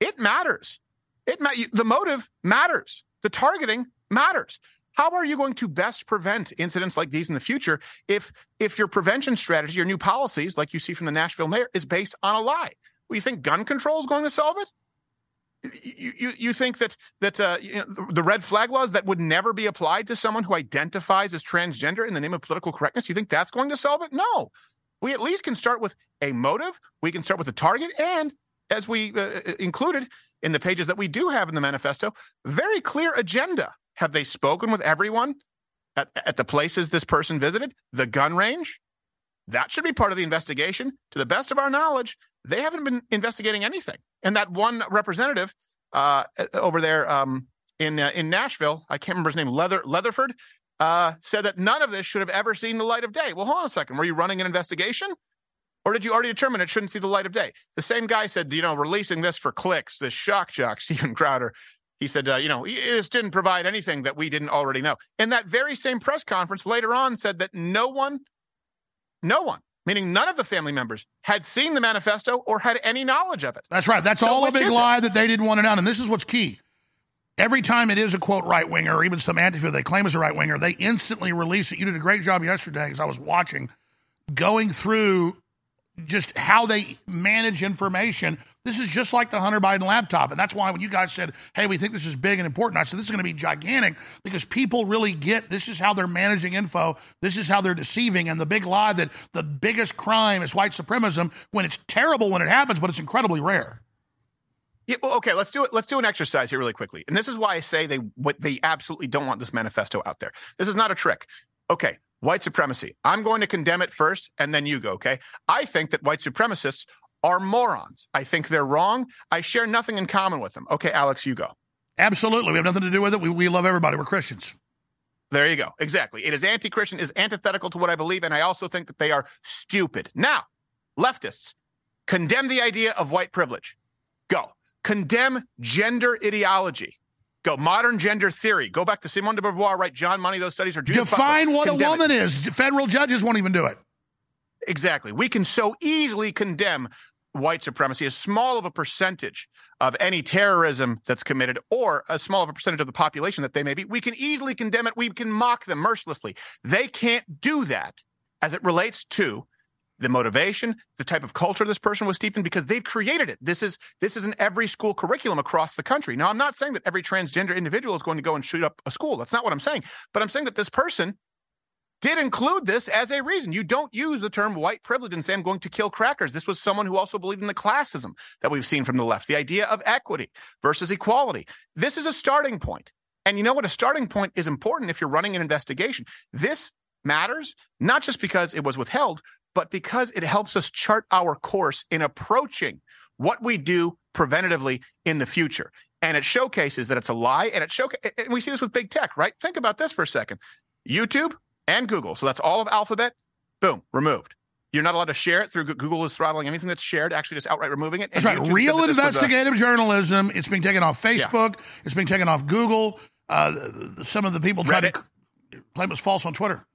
it matters. It ma- the motive matters. The targeting matters. How are you going to best prevent incidents like these in the future if if your prevention strategy, your new policies, like you see from the Nashville mayor, is based on a lie? Well, you think gun control is going to solve it? You, you, you think that that uh, you know, the red flag laws that would never be applied to someone who identifies as transgender in the name of political correctness, you think that's going to solve it? No. We at least can start with a motive. We can start with a target, and as we uh, uh, included in the pages that we do have in the manifesto, very clear agenda. Have they spoken with everyone at, at the places this person visited? The gun range? That should be part of the investigation. To the best of our knowledge, they haven't been investigating anything. And that one representative uh, over there um, in uh, in Nashville, I can't remember his name, Leather Leatherford, uh, said that none of this should have ever seen the light of day. Well, hold on a second. Were you running an investigation? Or did you already determine it shouldn't see the light of day? The same guy said, you know, releasing this for clicks, this shock jock, Steven Crowder, he said, uh, you know, this didn't provide anything that we didn't already know. And that very same press conference later on said that no one, no one meaning none of the family members had seen the manifesto or had any knowledge of it. That's right. That's so all a big lie it? that they didn't want it out. And this is what's key. Every time it is a quote right winger or even some antifa they claim is a right winger, they instantly release it. You did a great job yesterday as I was watching, going through just how they manage information. This is just like the Hunter Biden laptop. And that's why when you guys said, hey, we think this is big and important, I said, this is going to be gigantic because people really get this is how they're managing info. This is how they're deceiving. And the big lie that the biggest crime is white supremacism when it's terrible when it happens, but it's incredibly rare. Yeah, well, okay, let's do it. Let's do an exercise here really quickly. And this is why I say they what they absolutely don't want this manifesto out there. This is not a trick. Okay, white supremacy. I'm going to condemn it first, and then you go, okay? I think that white supremacists are morons. I think they're wrong. I share nothing in common with them. Okay, Alex, you go. Absolutely. We have nothing to do with it. We, we love everybody. We're Christians. There you go. Exactly. It is anti Christian, is antithetical to what I believe, and I also think that they are stupid. Now, leftists condemn the idea of white privilege. Go. Condemn gender ideology. Go modern gender theory. Go back to Simone de Beauvoir, write John Money, those studies are Judith Define Butler. what a Condemn it. woman is. Federal judges won't even do it. Exactly. We can so easily condemn white supremacy, as small of a percentage of any terrorism that's committed, or a small of a percentage of the population that they may be. We can easily condemn it. We can mock them mercilessly. They can't do that as it relates to the motivation, the type of culture this person was steeped in, because they've created it. This is this is in every school curriculum across the country. Now, I'm not saying that every transgender individual is going to go and shoot up a school. That's not what I'm saying. But I'm saying that this person did include this as a reason. You don't use the term white privilege and say, I'm going to kill crackers. This was someone who also believed in the classism that we've seen from the left, the idea of equity versus equality. This is a starting point. And you know what? A starting point is important if you're running an investigation. This matters not just because it was withheld, but because it helps us chart our course in approaching what we do preventatively in the future. And it showcases that it's a lie. And it showca- and we see this with big tech, right? Think about this for a second. YouTube, and Google. So that's all of Alphabet. Boom, removed. You're not allowed to share it through Google is throttling anything that's shared, actually just outright removing it. That's right. YouTube Real that this a- investigative journalism. It's being taken off Facebook. It's being taken off Google. Uh, some of the people tried to claim it was false on Twitter.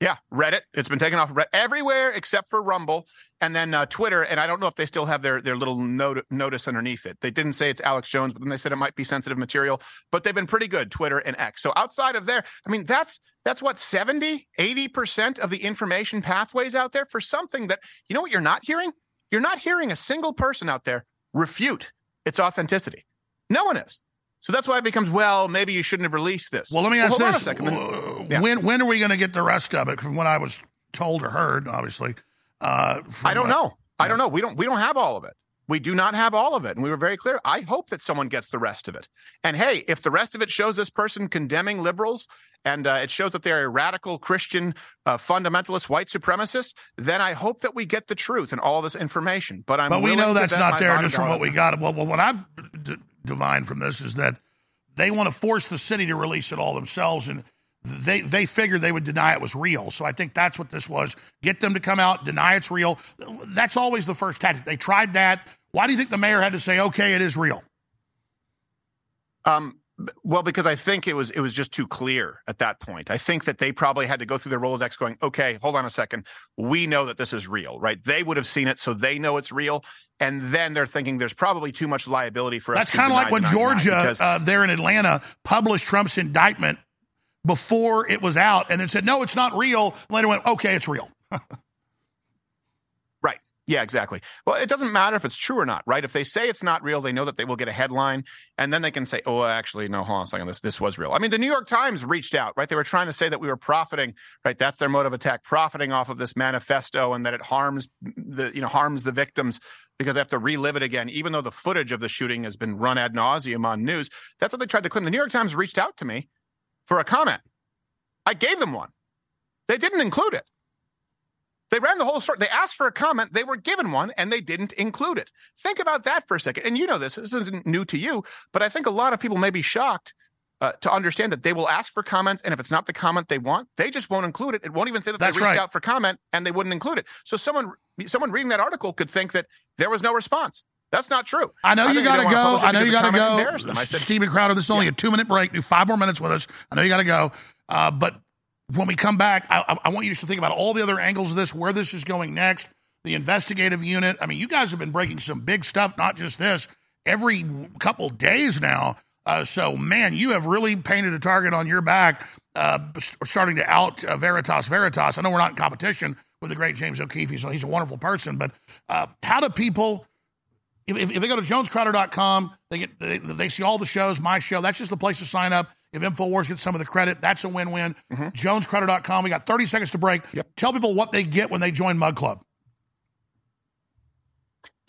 Yeah, Reddit. It's been taken off Reddit everywhere except for Rumble, and then uh, Twitter. And I don't know if they still have their their little note, notice underneath it. They didn't say it's Alex Jones, but then they said it might be sensitive material. But they've been pretty good, Twitter and X. So outside of there, I mean, that's that's what 70, 80 percent of the information pathways out there for something that you know what you're not hearing. You're not hearing a single person out there refute its authenticity. No one is. So that's why it becomes well. Maybe you shouldn't have released this. Well, let me ask hold on this: a second. W- Yeah. When when are we going to get the rest of it? From what I was told or heard, obviously. Uh, I don't uh, know. I don't know. We don't we don't have all of it. We do not have all of it. And we were very clear. I hope that someone gets the rest of it. And hey, if the rest of it shows this person condemning liberals and uh, it shows that they're a radical Christian uh, fundamentalist white supremacist, then I hope that we get the truth and all this information. But I'm but we know that's not there just from what we got. Well, well what I've d- divined from this is that they want to force the city to release it all themselves, and they they figured they would deny it was real. So I think that's what this was: get them to come out, deny it's real. That's always the first tactic. They tried that. Why do you think the mayor had to say, "Okay, it is real"? Um, well, because I think it was it was just too clear at that point. I think that they probably had to go through their Rolodex, going, "Okay, hold on a second. We know that this is real, right? They would have seen it, so they know it's real." And then they're thinking there's probably too much liability for That's us. That's kind of like when Georgia, because- uh, there in Atlanta, published Trump's indictment before it was out, and then said, "No, it's not real." Later went, "Okay, it's real." Yeah, exactly. Well, it doesn't matter if it's true or not, right? If they say it's not real, they know that they will get a headline, and then they can say, "Oh, actually, no, hold on a second, this this was real." I mean, the New York Times reached out, right? They were trying to say that we were profiting, right? That's their mode of attack, profiting off of this manifesto, and that it harms the you know harms the victims because they have to relive it again, even though the footage of the shooting has been run ad nauseum on news. That's what they tried to claim. The New York Times reached out to me for a comment. I gave them one. They didn't include it. They ran the whole story. They asked for a comment. They were given one and they didn't include it. Think about that for a second. And you know this. This isn't new to you, but I think a lot of people may be shocked uh, to understand that they will ask for comments. And if it's not the comment they want, they just won't include it. It won't even say that That's they reached right. out for comment and they wouldn't include it. So someone, someone reading that article could think that there was no response. That's not true. I know you got to go. I know you got to go. I said, Steven Crowder, this is only a two minute break. Do five more minutes with us. I know you got to go. Uh, but when we come back, I, I- want you to think about all the other angles of this, where this is going next, the investigative unit. I mean, you guys have been breaking some big stuff, not just this, every couple days now. Uh, so, man, you have really painted a target on your back, uh, starting to out uh, Veritas Veritas. I know we're not in competition with the great James O'Keefe. so he's a wonderful person. But uh, how do people if, if, if they go to jonescrowder.com, they get they, they see all the shows, my show. That's just the place to sign up. If InfoWars gets some of the credit, that's a win-win. Mm-hmm. Jonescrowder.com. We got 30 seconds to break. Yep. Tell people what they get when they join Mug Club.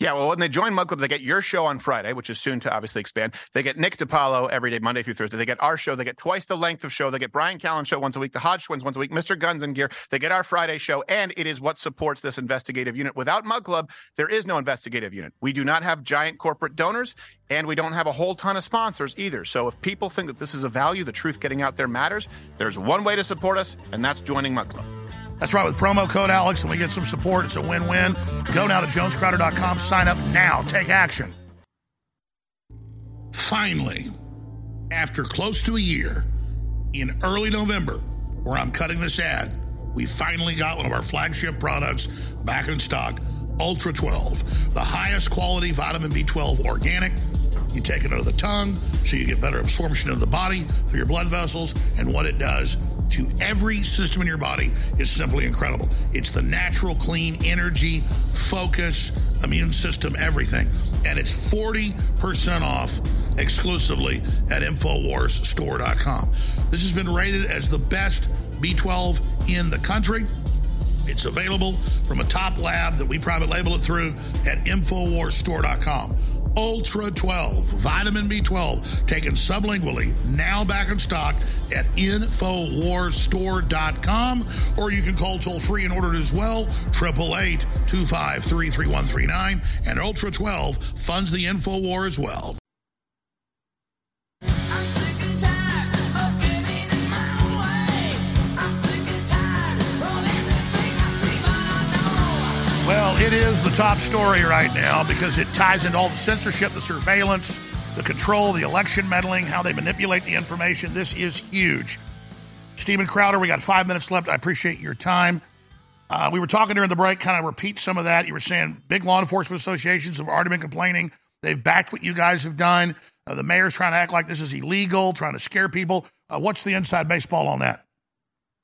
Yeah, well, when they join Mug Club, they get your show on Friday, which is soon to obviously expand. They get Nick DiPaolo every day, Monday through Thursday. They get our show. They get twice the length of show. They get Bryan Callen show once a week, the Hodge Twins once a week, Mr. Guns and Gear. They get our Friday show, and it is what supports this investigative unit. Without Mug Club, there is no investigative unit. We do not have giant corporate donors, and we don't have a whole ton of sponsors either. So if people think that this is a value, the truth getting out there matters, there's one way to support us, and that's joining Mug Club. That's right. With promo code Alex, and we get some support. It's a win-win. Go now to jonescrowder.com. Sign up now. Take action. Finally, After close to a year, in early November, where I'm cutting this ad, we finally got one of our flagship products back in stock Ultra 12, the highest quality vitamin B12 organic. You take it under the tongue so you get better absorption into the body through your blood vessels, and what it does to every system in your body is simply incredible. It's the natural, clean energy, focus, immune system, everything. And it's 40% off exclusively at InfoWarsStore.com. This has been rated as the best B12 in the country. It's available from a top lab that we private label it through at InfoWarsStore.com. Ultra 12, vitamin B12, taken sublingually, now back in stock at InfoWarsStore.com. Or you can call toll free and order it as well, 888 253 3139. And Ultra 12 funds the InfoWar as. Well, top story right now because it ties into all the censorship, the surveillance, the control, the election meddling, how they manipulate the information. This is huge. Steven Crowder, we got five minutes left. I appreciate your time. Uh, we were talking during the break, kind of repeat some of that. You were saying big law enforcement associations have already been complaining. They've backed what you guys have done. Uh, the mayor's trying to act like this is illegal, trying to scare people. Uh, what's the inside baseball on that?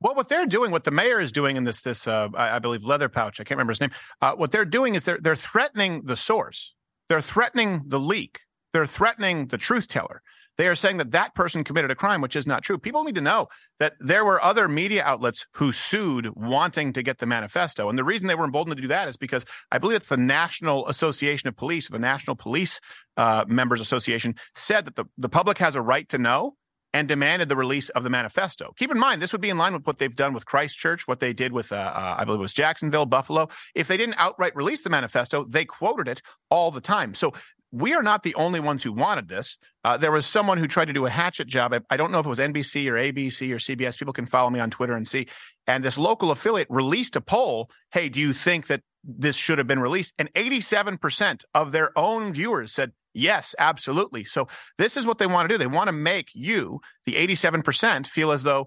Well, what they're doing, what the mayor is doing in this, this uh, I, I, believe, leather pouch. I can't remember his name. Uh, what they're doing is they're they're threatening the source. They're threatening the leak. They're threatening the truth teller. They are saying that that person committed a crime, which is not true. People need to know that there were other media outlets who sued wanting to get the manifesto. And the reason they were emboldened to do that is because I believe it's the National Association of Police, or the National Police uh, Members Association, said that the, the public has a right to know and demanded the release of the manifesto. Keep in mind, this would be in line with what they've done with Christchurch, what they did with, uh, uh, I believe it was Jacksonville, Buffalo. If they didn't outright release the manifesto, they quoted it all the time. So we are not the only ones who wanted this. Uh, there was someone who tried to do a hatchet job. I, I, don't know if it was NBC or ABC or CBS. People can follow me on Twitter and see. And this local affiliate released a poll. Hey, do you think that this should have been released? And 87% of their own viewers said, Yes, absolutely. So this is what they want to do. They want to make you, the 87%, feel as though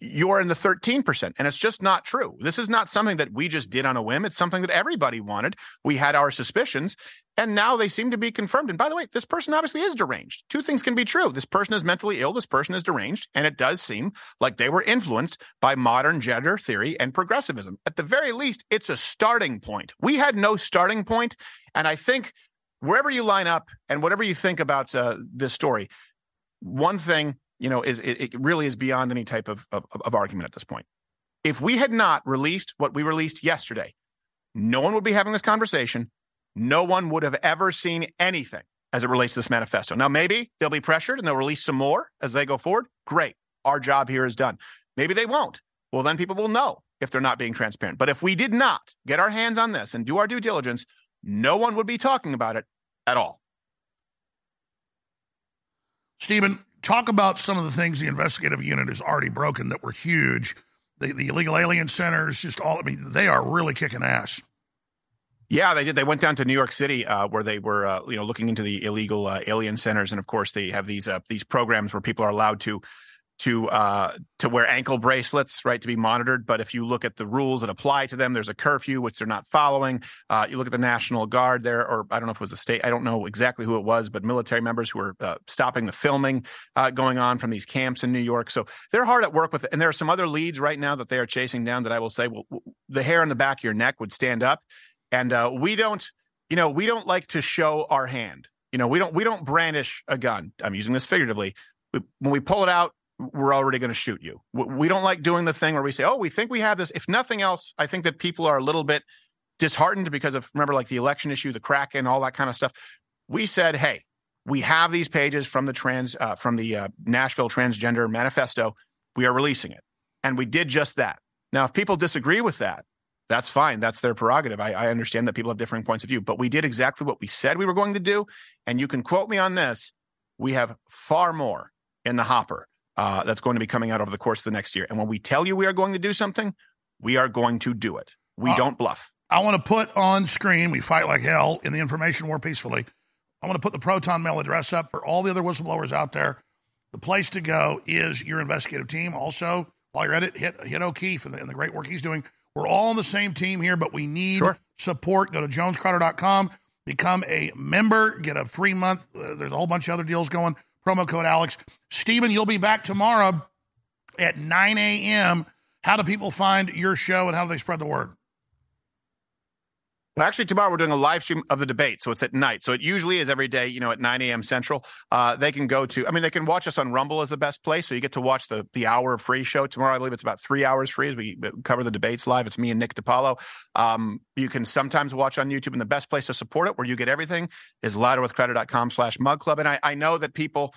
you're in the 13%. And it's just not true. This is not something that we just did on a whim. It's something that everybody wanted. We had our suspicions, and now they seem to be confirmed. And by the way, this person obviously is deranged. Two things can be true. This person is mentally ill. This person is deranged. And it does seem like they were influenced by modern gender theory and progressivism. At the very least, it's a starting point. We had no starting point, And I think wherever you line up and whatever you think about uh, this story, one thing you know is it, it really is beyond any type of, of, of argument at this point. If we had not released what we released yesterday, no one would be having this conversation. No one would have ever seen anything as it relates to this manifesto. Now, maybe they'll be pressured and they'll release some more as they go forward. Great. Our job here is done. Maybe they won't. Well, then people will know if they're not being transparent. But if we did not get our hands on this and do our due diligence, no one would be talking about it at all. Steven, talk about some of the things the investigative unit has already broken that were huge. The, the illegal alien centers, just all, I mean, they are really kicking ass. Yeah, they did. They went down to New York City, uh, where they were, uh, you know, looking into the illegal uh, alien centers, and of course, they have these uh, these programs where people are allowed to to uh, to wear ankle bracelets, right, to be monitored. But if you look at the rules that apply to them, there's a curfew which they're not following. Uh, you look at the National Guard there, or I don't know if it was a state, I don't know exactly who it was, but military members who were uh, stopping the filming uh, going on from these camps in New York. So they're hard at work with it. And there are some other leads right now that they are chasing down that I will say, well, the hair on the back of your neck would stand up, and uh, we don't, you know, we don't like to show our hand. You know, we don't we don't brandish a gun. I'm using this figuratively. When we pull it out, we're already going to shoot you. We don't like doing the thing where we say, oh, we think we have this. If nothing else, I think that people are a little bit disheartened because of, remember, like the election issue, the Kraken, all that kind of stuff. We said, hey, we have these pages from the trans, uh, from the uh, Nashville Transgender Manifesto. We are releasing it. And we did just that. Now, if people disagree with that, that's fine. That's their prerogative. I, I understand that people have differing points of view, but we did exactly what we said we were going to do. And you can quote me on this. We have far more in the hopper uh, that's going to be coming out over the course of the next year. And when we tell you we are going to do something, we are going to do it. We uh, don't bluff. I want to put on screen, we fight like hell in the information war peacefully. I want to put the Proton mail address up for all the other whistleblowers out there the place to go is your investigative team. Also, while you're at it, hit, hit O'Keefe and the, and the great work he's doing. We're all on the same team here, but we need Sure. support. Go to jonescrowder.com, become a member, get a free month. Uh, there's a whole bunch of other deals going. Promo code Alex. Steven, you'll be back tomorrow at 9 a.m. How do people find your show and how do they spread the word? Actually, tomorrow we're doing a live stream of the debate, so it's at night. So it usually is every day, you know, at 9 a.m. Central. Uh, they can go to, I mean, they can watch us on Rumble is the best place. So you get to watch the the hour free show tomorrow. I believe it's about three hours free as we cover the debates live. It's me and Nick DiPaolo. Um, you can sometimes watch on YouTube, and the best place to support it, where you get everything, is louderwithcrowder.com slash mug club. And I, I know that people,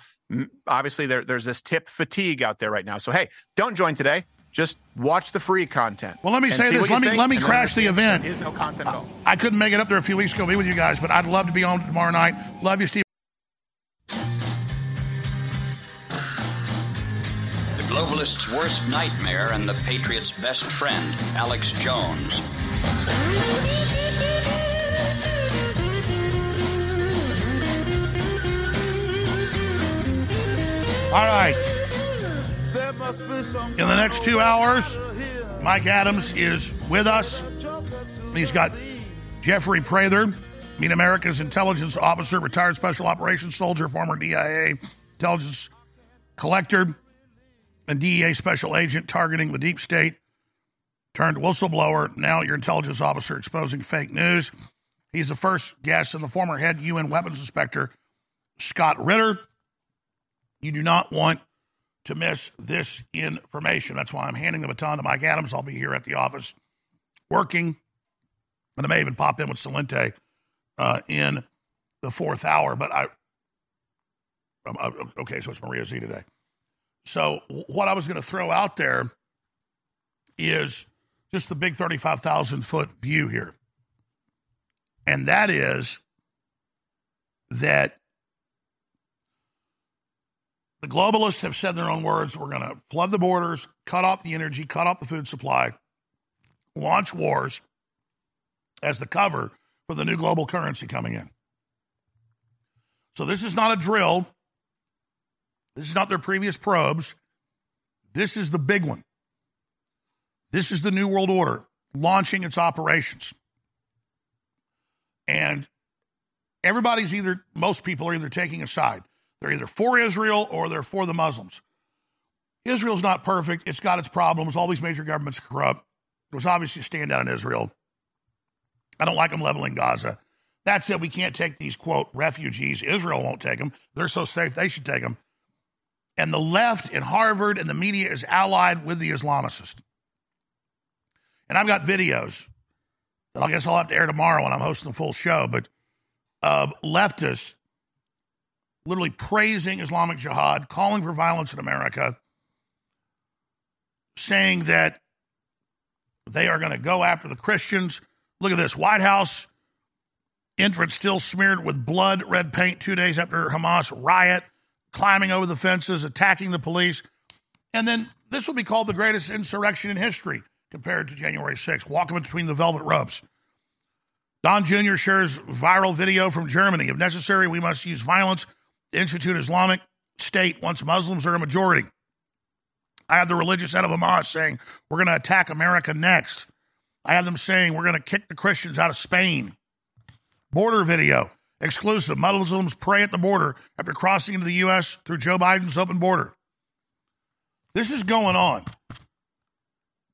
obviously, there, there's this tip fatigue out there right now. So hey, don't join today. Just watch the free content. Well, let me say this. Let me let me crash the event. There is no content at all. I couldn't make it up there a few weeks ago, be with you guys, but I'd love to be on tomorrow night. Love you, Steve. The globalist's worst nightmare and the patriot's best friend, Alex Jones. All right. In the next two hours, Mike Adams is with us. He's got Jeffrey Prather, Meet America's intelligence officer, retired special operations soldier, former DIA intelligence collector, and DEA special agent targeting the deep state, turned whistleblower, now your intelligence officer exposing fake news. He's the first guest and the former head UN weapons inspector, Scott Ritter. You do not want to miss this information. That's why I'm handing the baton to Mike Adams. I'll be here at the office working, and I may even pop in with Salente uh, in the fourth hour. But I, um, uh, okay, so it's Maria Z today. So what I was going to throw out there is just the big 35,000 foot view here. And that is that the globalists have said in their own words we're going to flood the borders, cut off the energy, cut off the food supply, launch wars as the cover for the new global currency coming in. So this is not a drill. This is not their previous probes. This is the big one. This is the New World Order launching its operations. And everybody's either, most people are either taking a side. They're either for Israel or they're for the Muslims. Israel's not perfect. It's got its problems. All these major governments corrupt. There was obviously a standout in Israel. I don't like them leveling Gaza. That said, we can't take these, quote, refugees. Israel won't take them. They're so safe, they should take them. And the left and Harvard and the media is allied with the Islamicists. And I've got videos that I guess I'll have to air tomorrow when I'm hosting the full show, but of leftists literally praising Islamic Jihad, calling for violence in America, saying that they are going to go after the Christians. Look at this White House entrance still smeared with blood red paint two days after Hamas riot, climbing over the fences, attacking the police. And then this will be called the greatest insurrection in history compared to January 6th, walking between the velvet ropes. Don Jr. shares viral video from Germany. If necessary, we must use violence institute Islamic State once Muslims are a majority. I have the religious head of Hamas saying, we're going to attack America next. I have them saying, we're going to kick the Christians out of Spain. Border video, exclusive. Muslims pray at the border after crossing into the U.S. through Joe Biden's open border. This is going on.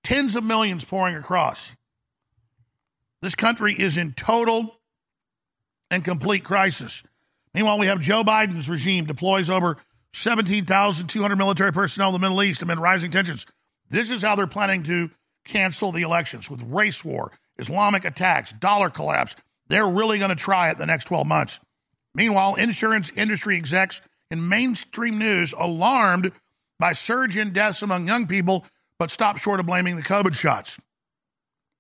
Tens of millions pouring across. This country is in total and complete crisis. Meanwhile, we have Joe Biden's regime deploys over 17,200 military personnel in the Middle East amid rising tensions. This is how they're planning to cancel the elections with race war, Islamic attacks, dollar collapse. They're really going to try it the next 12 months. Meanwhile, insurance industry execs in mainstream news alarmed by surge in deaths among young people, but stop short of blaming the COVID shots.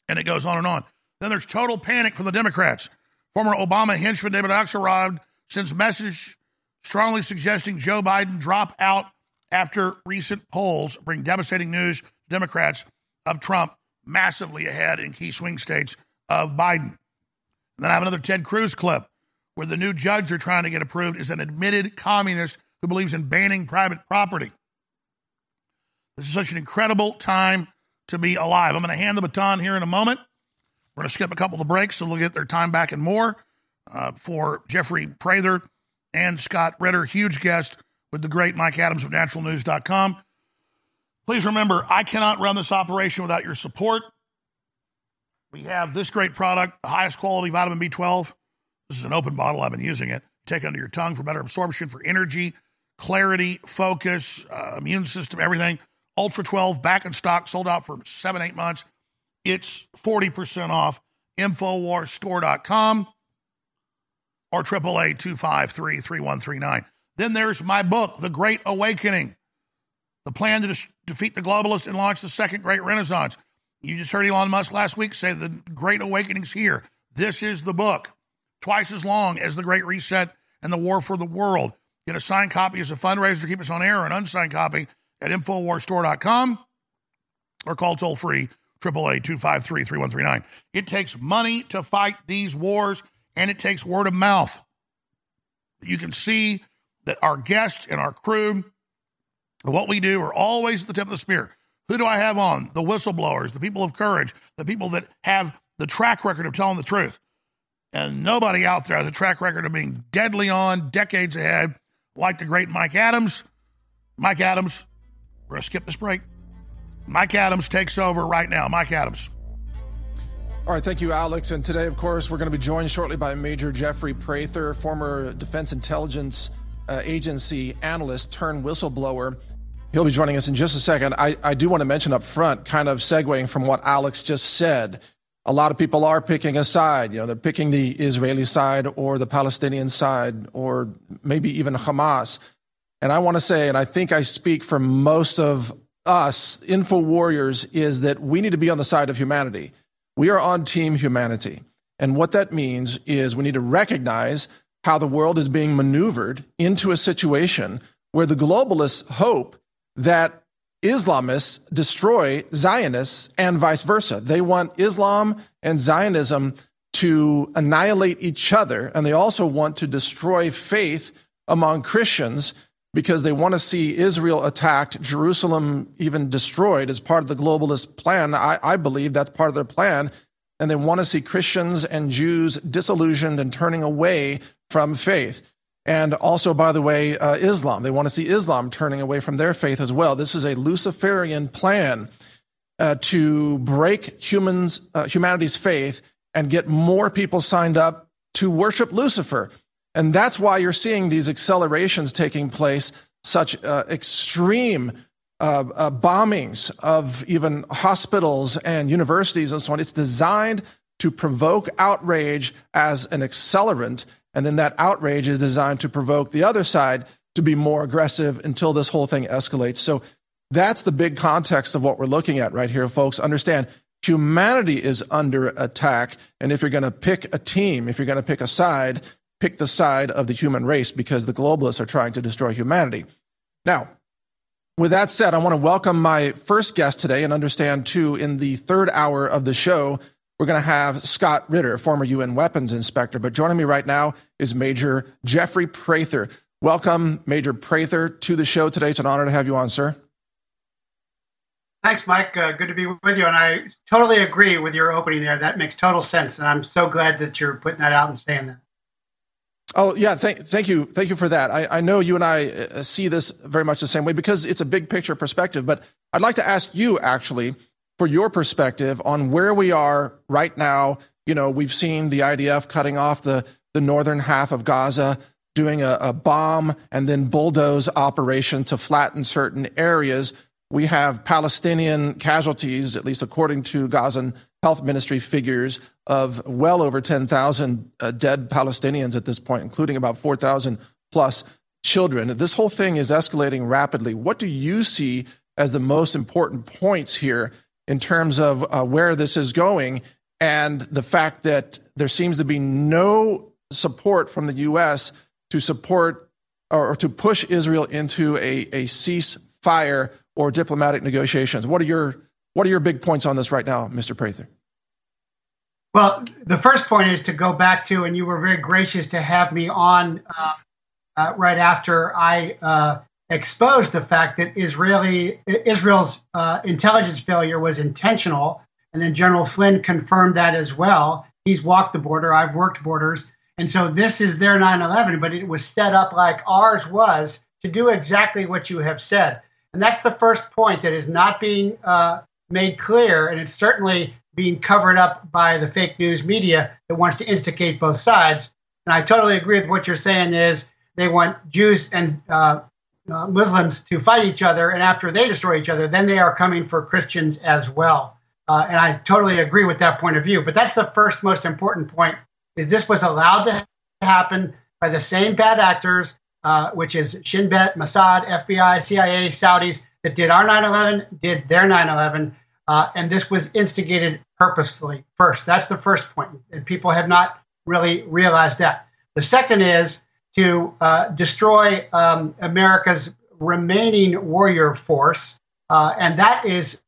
And it goes on and on. Then there's total panic from the Democrats. Former Obama henchman David Axelrod sends message strongly suggesting Joe Biden drop out after recent polls bring devastating news to Democrats of Trump massively ahead in key swing states of Biden. And then I have another Ted Cruz clip where the new judge they're trying to get approved is an admitted communist who believes in banning private property. This is such an incredible time to be alive. I'm going to hand the baton here in a moment. We're going to skip a couple of breaks so they'll get their time back and more uh, for Jeffrey Prather and Scott Ritter, huge guest with the great Mike Adams of naturalnews.com. Please remember, I cannot run this operation without your support. We have this great product, the highest quality vitamin B12. This is an open bottle. I've been using it. Take it under your tongue for better absorption, for energy, clarity, focus, uh, immune system, everything. Ultra 12 back in stock, sold out for seven, eight months. It's 40% off. Infowarsstore.com or 888 253 3139. Then there's my book, The Great Awakening The Plan to de- Defeat the Globalists and Launch the Second Great Renaissance. You just heard Elon Musk last week say the Great Awakening's here. This is the book, twice as long as The Great Reset and the War for the World. Get a signed copy as a fundraiser to keep us on air, or an unsigned copy at InfoWarsStore.com or call toll free 888 It takes money to fight these wars, and it takes word of mouth. You can see that our guests and our crew, what we do, are always at the tip of the spear. Who do I have on? The whistleblowers, the people of courage, the people that have the track record of telling the truth. And nobody out there has a track record of being deadly on, decades ahead, like the great Mike Adams. Mike Adams, we're going to skip this break. Mike Adams takes over right now. Mike Adams. All right, thank you, Alex. And today, of course, we're going to be joined shortly by Major Jeffrey Prather, former Defense Intelligence uh, Agency analyst turned whistleblower. He'll be joining us in just a second. I, I do want to mention up front, kind of segueing from what Alex just said. A lot of people are picking a side. You know, they're picking the Israeli side or the Palestinian side or maybe even Hamas. And I want to say, and I think I speak for most of us, Info Warriors, is that we need to be on the side of humanity. We are on team humanity. And what that means is we need to recognize how the world is being maneuvered into a situation where the globalists hope that Islamists destroy Zionists and vice versa. They want Islam and Zionism to annihilate each other, and they also want to destroy faith among Christians because they want to see Israel attacked, Jerusalem even destroyed as part of the globalist plan. I, I, believe that's part of their plan. And they want to see Christians and Jews disillusioned and turning away from faith. And also, by the way, uh, Islam. They want to see Islam turning away from their faith as well. This is a Luciferian plan uh, to break humans, uh, humanity's faith and get more people signed up to worship Lucifer. And that's why you're seeing these accelerations taking place, such uh, extreme uh, uh, bombings of even hospitals and universities and so on. It's designed to provoke outrage as an accelerant. And then that outrage is designed to provoke the other side to be more aggressive until this whole thing escalates. So that's the big context of what we're looking at right here, folks. Understand humanity is under attack. And if you're going to pick a team, if you're going to pick a side, pick the side of the human race because the globalists are trying to destroy humanity. Now, with that said, I want to welcome my first guest today and understand, too, in the third hour of the show, we're going to have Scott Ritter, former UN weapons inspector. But joining me right now is Major Jeffrey Prather. Welcome, Major Prather, to the show today. It's an honor to have you on, sir. Thanks, Mike. Uh, good to be with you. And I totally agree with your opening there. That makes total sense. And I'm so glad that you're putting that out and saying that. Oh yeah, thank thank you, thank you for that. I, I know you and I uh, see this very much the same way because it's a big picture perspective. But I'd like to ask you actually for your perspective on where we are right now. You know, we've seen the IDF cutting off the the northern half of Gaza, doing a, a bomb and then bulldoze operation to flatten certain areas. We have Palestinian casualties, at least according to Gazan health ministry figures of well over 10,000 uh, dead Palestinians at this point, including about 4,000 plus children. This whole thing is escalating rapidly. What do you see as the most important points here in terms of uh, where this is going and the fact that there seems to be no support from the U.S. to support or to push Israel into a, a ceasefire or diplomatic negotiations? What are your what are your big points on this right now, Mr. Prather? Well, the first point is to go back to, and you were very gracious to have me on uh, uh, right after I uh, exposed the fact that Israeli Israel's uh, intelligence failure was intentional, and then General Flynn confirmed that as well. He's walked the border. I've worked borders, and so this is their 9/11, but it was set up like ours was to do exactly what you have said, and that's the first point that is not being uh, made clear, and it's certainly being covered up by the fake news media that wants to instigate both sides. And I totally agree with what you're saying. Is they want Jews and uh, uh, Muslims to fight each other, and after they destroy each other, then they are coming for Christians as well. Uh, and I totally agree with that point of view. But that's the first most important point: is this was allowed to happen by the same bad actors, uh, which is Shin Bet, Mossad, FBI, CIA, Saudis that did our 9/11, did their 9/11, uh, and this was instigated purposefully. First, that's the first point, and people have not really realized that. The second is to uh, destroy um, America's remaining warrior force, uh, and that is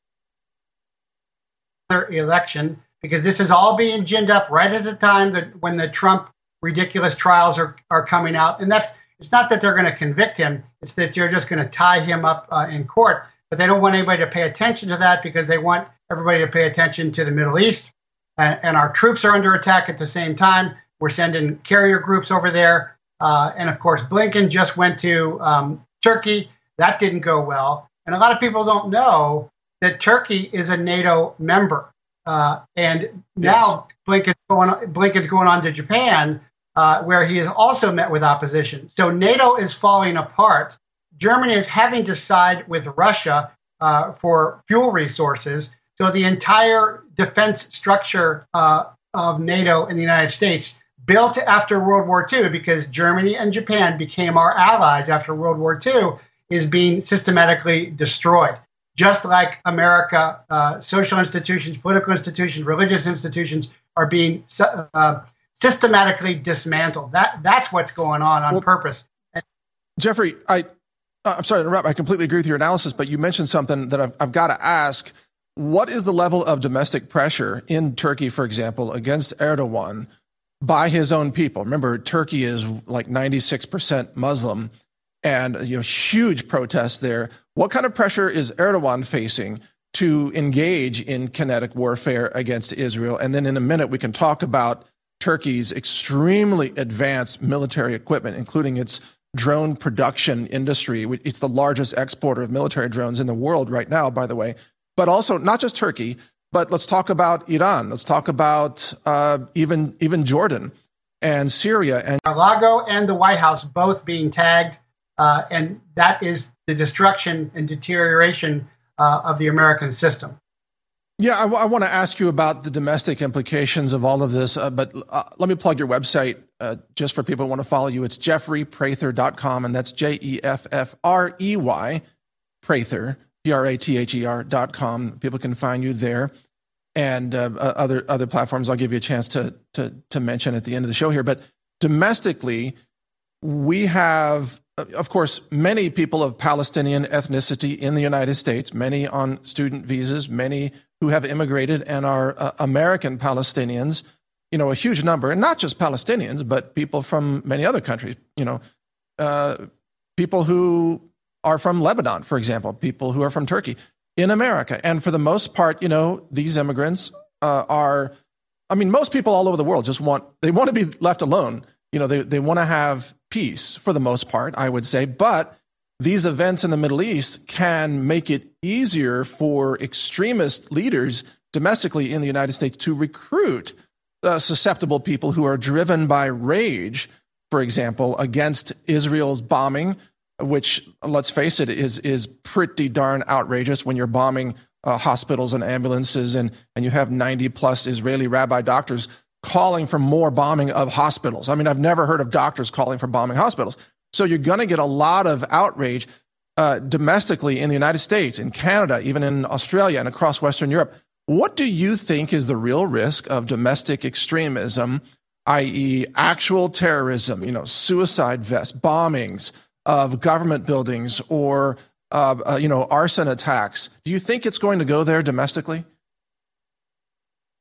their election because this is all being ginned up right at the time that when the Trump ridiculous trials are, are coming out, and that's it's not that they're going to convict him; it's that you're just going to tie him up uh, in court. But they don't want anybody to pay attention to that because they want everybody to pay attention to the Middle East, and, and our troops are under attack at the same time. We're sending carrier groups over there uh, and of course, Blinken just went to um, Turkey. That didn't go well. And a lot of people don't know that Turkey is a NATO member. Uh, and now yes. Blinken's, going on, Blinken's going on to Japan, uh, where he has also met with opposition. So NATO is falling apart. Germany is having to side with Russia uh, for fuel resources. So the entire defense structure uh, of NATO and the United States built after World War II, because Germany and Japan became our allies after World War II, is being systematically destroyed. Just like America, uh, social institutions, political institutions, religious institutions are being uh, systematically dismantled. That that's what's going on on well, purpose. Jeffrey, I Uh, I'm sorry to interrupt. I completely agree with your analysis, but you mentioned something that I've, I've got to ask. What is the level of domestic pressure in Turkey, for example, against Erdogan by his own people. Remember, Turkey is like 96% Muslim and you know huge protests there. What kind of pressure is Erdogan facing to engage in kinetic warfare against Israel? And then in a minute we can talk about Turkey's extremely advanced military equipment, including its drone production industry. It's the largest exporter of military drones in the world right now, by the way. But also not just Turkey, but let's talk about Iran. Let's talk about uh, even even Jordan and Syria and Mar-a-Lago and the White House both being tagged, uh, and that is the destruction and deterioration uh, of the American system. Yeah, I, w- I want to ask you about the domestic implications of all of this, uh, but uh, let me plug your website uh, just for people who want to follow you. It's jeffreyprather.com, and that's J E F F R E Y, Prather, P R A T H E R.com. People can find you there and uh, other other platforms. I'll give you a chance to to to mention at the end of the show here. But domestically, we have, uh, of course, many people of Palestinian ethnicity in the United States. Many on student visas. Many who have immigrated and are uh, American Palestinians. You know, a huge number, and not just Palestinians, but people from many other countries. You know, uh, people who are from Lebanon, for example, people who are from Turkey in America. And for the most part, you know, these immigrants uh, are, I mean, most people all over the world just want, they want to be left alone. You know, they, they want to have peace for the most part, I would say. But these events in the Middle East can make it easier for extremist leaders domestically in the United States to recruit uh, susceptible people who are driven by rage, for example, against Israel's bombing which let's face it is is pretty darn outrageous when you're bombing uh, hospitals and ambulances and and you have 90 plus Israeli rabbi doctors calling for more bombing of hospitals. I mean, I've never heard of doctors calling for bombing hospitals. So you're going to get a lot of outrage uh, domestically in the United States, in Canada, even in Australia and across Western Europe. What do you think is the real risk of domestic extremism, i.e., actual terrorism, you know, suicide vests, bombings, of government buildings or uh, uh, you know arson attacks. Do you think it's going to go there domestically?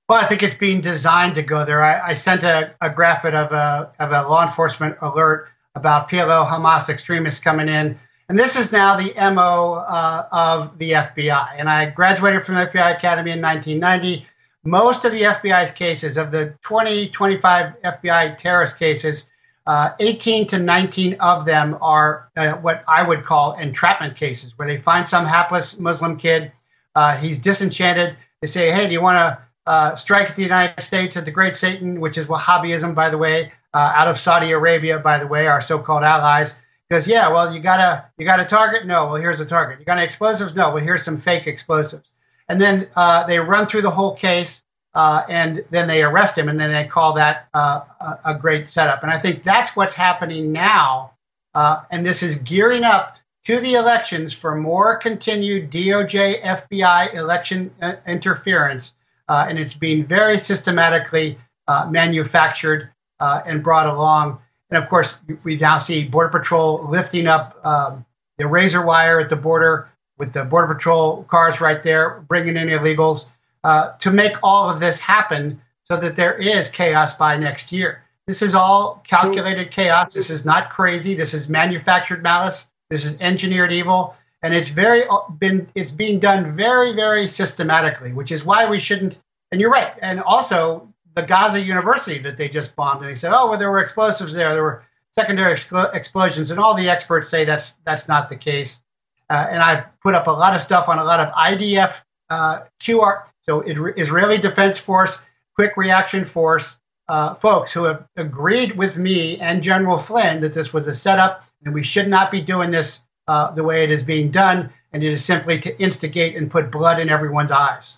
Well, I think it's being designed to go there. I, I sent a, a graphic of a of a law enforcement alert about PLO Hamas extremists coming in. And this is now the MO uh, of the FBI. And I graduated from the FBI Academy in 1990. Most of the FBI's cases, of the 20, 25 FBI terrorist cases, uh, 18 to 19 of them are uh, what I would call entrapment cases, where they find some hapless Muslim kid. Uh, he's disenchanted. They say, hey, do you want to uh, strike at the United States, at the great Satan, which is Wahhabism, by the way, uh, out of Saudi Arabia, by the way, our so-called allies. Because yeah, well, you gotta you got a target? No, well, here's a target. You got any explosives? No, well, here's some fake explosives. And then uh, they run through the whole case, uh, and then they arrest him, and then they call that uh, a, a, great setup. And I think that's what's happening now, uh, and this is gearing up to the elections for more continued DOJ FBI election interference uh, and it's being very systematically uh, manufactured uh, and brought along. And of course, we now see Border Patrol lifting up um, the razor wire at the border with the Border Patrol cars right there, bringing in illegals uh, to make all of this happen so that there is chaos by next year. This is all calculated so, chaos. This is not crazy. This is manufactured malice. This is engineered evil and it's very uh, been it's being done very very systematically, which is why we shouldn't. And you're right. And also the Gaza University that they just bombed, and they said, oh well, there were explosives there, there were secondary expl- explosions, and all the experts say that's that's not the case. Uh, and I've put up a lot of stuff on a lot of IDF uh, QR, so Israeli Defense Force, Quick Reaction Force uh, folks who have agreed with me and General Flynn that this was a setup and we should not be doing this uh, the way it is being done, and it is simply to instigate and put blood in everyone's eyes.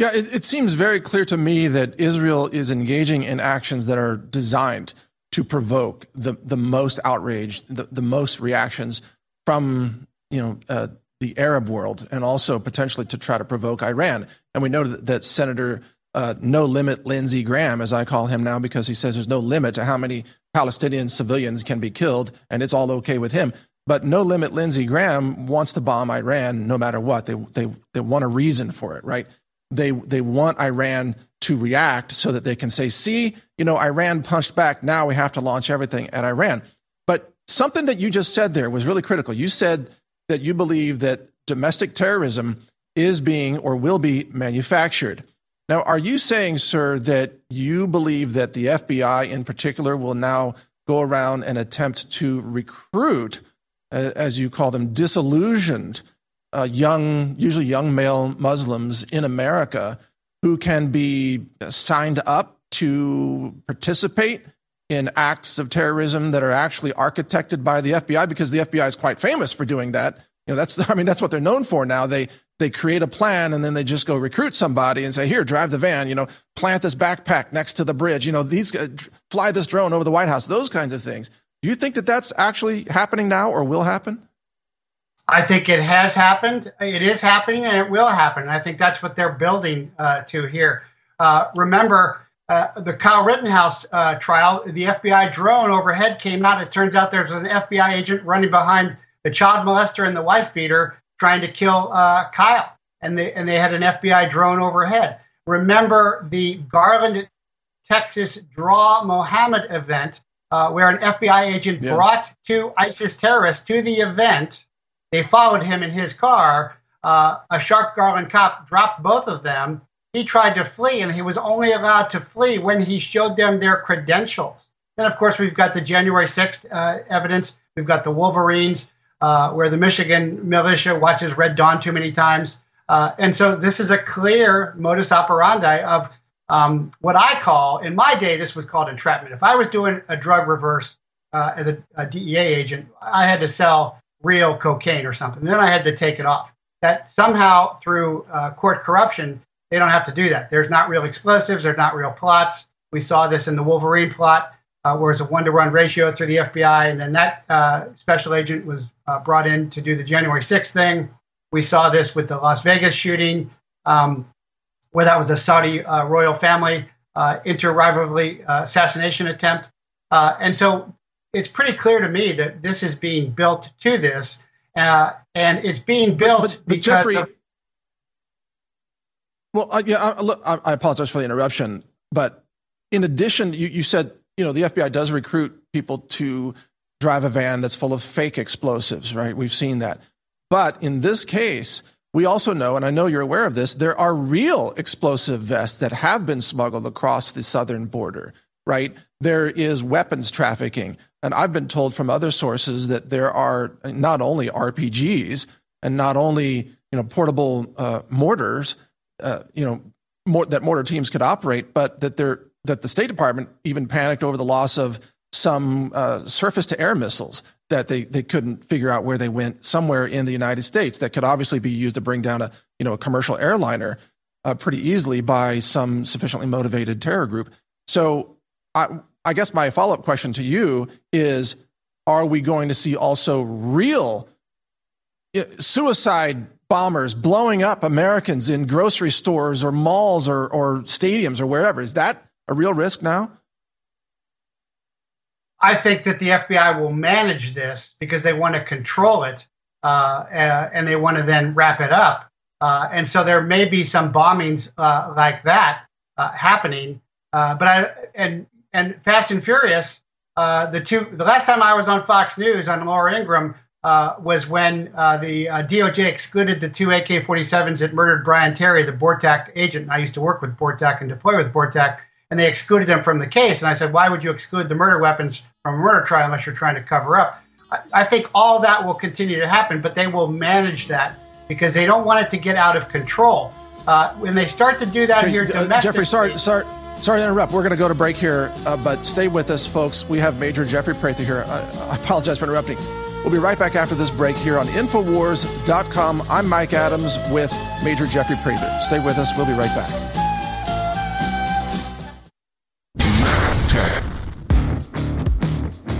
Yeah, it, it seems very clear to me that Israel is engaging in actions that are designed to provoke the, the most outrage, the, the most reactions from you know uh, the Arab world, and also potentially to try to provoke Iran. And we know that, that Senator uh, No Limit Lindsey Graham, as I call him now, because he says there's no limit to how many Palestinian civilians can be killed, and it's all okay with him. But No Limit Lindsey Graham wants to bomb Iran no matter what. They, they, they want a reason for it, right? They, they want Iran to react so that they can say, see, you know, Iran punched back. Now we have to launch everything at Iran. But something that you just said there was really critical. You said that you believe that domestic terrorism is being or will be manufactured. Now, are you saying, sir, that you believe that the FBI in particular will now go around and attempt to recruit uh, as you call them, disillusioned uh, young, usually young male Muslims in America who can be signed up to participate in acts of terrorism that are actually architected by the FBI because the FBI is quite famous for doing that. You know, that's I mean that's what they're known for now. They they create a plan and then they just go recruit somebody and say, "Here, drive the van, you know, plant this backpack next to the bridge, you know, these uh, fly this drone over the White House." Those kinds of things. Do you think that that's actually happening now or will happen? I think it has happened. It is happening and it will happen. I think that's what they're building uh, to here. Uh, remember, uh, the Kyle Rittenhouse uh, trial, the FBI drone overhead came out. It turns out there's an FBI agent running behind the child molester and the wife beater trying to kill uh, Kyle. And they, and they had an FBI drone overhead. Remember the Garland, Texas Draw Mohammed event uh, where an FBI agent yes. brought two ISIS terrorists to the event. They followed him in his car. Uh, a Sharp Garland cop dropped both of them. He tried to flee, and he was only allowed to flee when he showed them their credentials. Then, of course, we've got the January 6th uh, evidence. We've got the Wolverines, uh, where the Michigan militia watches Red Dawn too many times. Uh, and so this is a clear modus operandi of um, what I call, in my day, this was called entrapment. If I was doing a drug reverse uh, as a, a, DEA agent, I had to sell real cocaine or something. Then I had to take it off. That somehow through uh, court corruption, they don't have to do that. There's not real explosives. There's not real plots. We saw this in the Wolverine plot, uh, where it's a one-to-one ratio through the FBI, and then that uh, special agent was uh, brought in to do the January 6th thing. We saw this with the Las Vegas shooting. Um, where that was a Saudi uh, royal family uh, inter-rivalry uh, assassination attempt. And so it's pretty clear to me that this is being built to this, uh, and it's being built but, but, but Jeffrey, of- well, uh, yeah, I, I, apologize for the interruption, but in addition, you, you said you know the FBI does recruit people to drive a van that's full of fake explosives, right? We've seen that. But in this case, we also know, and I know you're aware of this, there are real explosive vests that have been smuggled across the southern border, right? There is weapons trafficking. And I've been told from other sources that there are not only RPGs and not only you know portable uh, mortars, uh, you know more, that mortar teams could operate, but that there that the State Department even panicked over the loss of some uh, surface to air missiles that they, they couldn't figure out where they went somewhere in the United States that could obviously be used to bring down a you know a commercial airliner uh, pretty easily by some sufficiently motivated terror group. So I I guess my follow up question to you is: Are we going to see also real suicide bombers blowing up Americans in grocery stores or malls or, or stadiums or wherever? Is that a real risk now? I think that the FBI will manage this because they want to control it uh, and they want to then wrap it up. Uh, and so there may be some bombings uh, like that uh, happening. Uh, but I and and Fast and Furious, the two the last time I was on Fox News on Laura Ingraham was when the DOJ excluded the two AK-47s that murdered Brian Terry, the BORTAC agent. And I used to work with BORTAC and deploy with BORTAC and they excluded them from the case. And I said, why would you exclude the murder weapons from a murder trial unless you're trying to cover up? I, I think all that will continue to happen, but they will manage that because they don't want it to get out of control. Uh, when they start to do that here uh, Jeffrey, sorry, sorry. Sorry to interrupt. We're going to go to break here, uh, but stay with us, folks. We have Major Jeffrey Prather here. I, I apologize for interrupting. We'll be right back after this break here on Infowars.com. I'm Mike Adams with Major Jeffrey Prather. Stay with us. We'll be right back.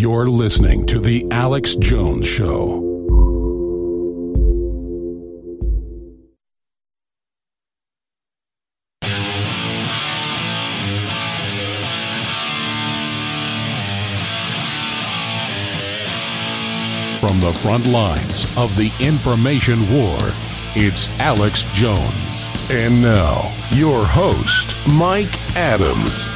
You're listening to The Alex Jones Show. From the front lines of the information war, it's Alex Jones. And now, your host, Mike Adams.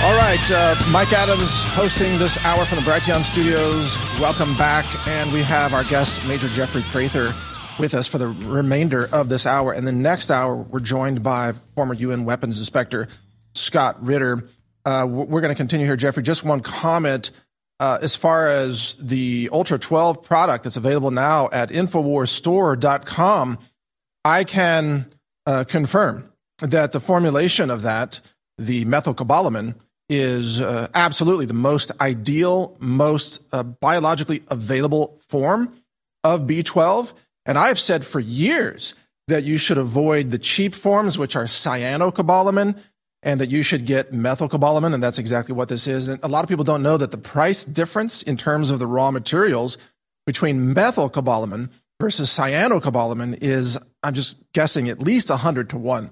All right, uh, Mike Adams hosting this hour from the Brighteon Studios. Welcome back, and we have our guest, Major Jeffrey Prather, with us for the remainder of this hour. And the next hour, we're joined by former UN Weapons Inspector Scott Ritter. Uh, we're going to continue here, Jeffrey. Just one comment uh, as far as the Ultra 12 product that's available now at InfoWarsStore.com. I can uh, confirm that the formulation of that, the methylcobalamin, is uh, absolutely the most ideal, most uh, biologically available form of B12. And I've said for years that you should avoid the cheap forms, which are cyanocobalamin, and that you should get methylcobalamin. And that's exactly what this is. And a lot of people don't know that the price difference in terms of the raw materials between methylcobalamin versus cyanocobalamin is, I'm just guessing, at least 100 to 1.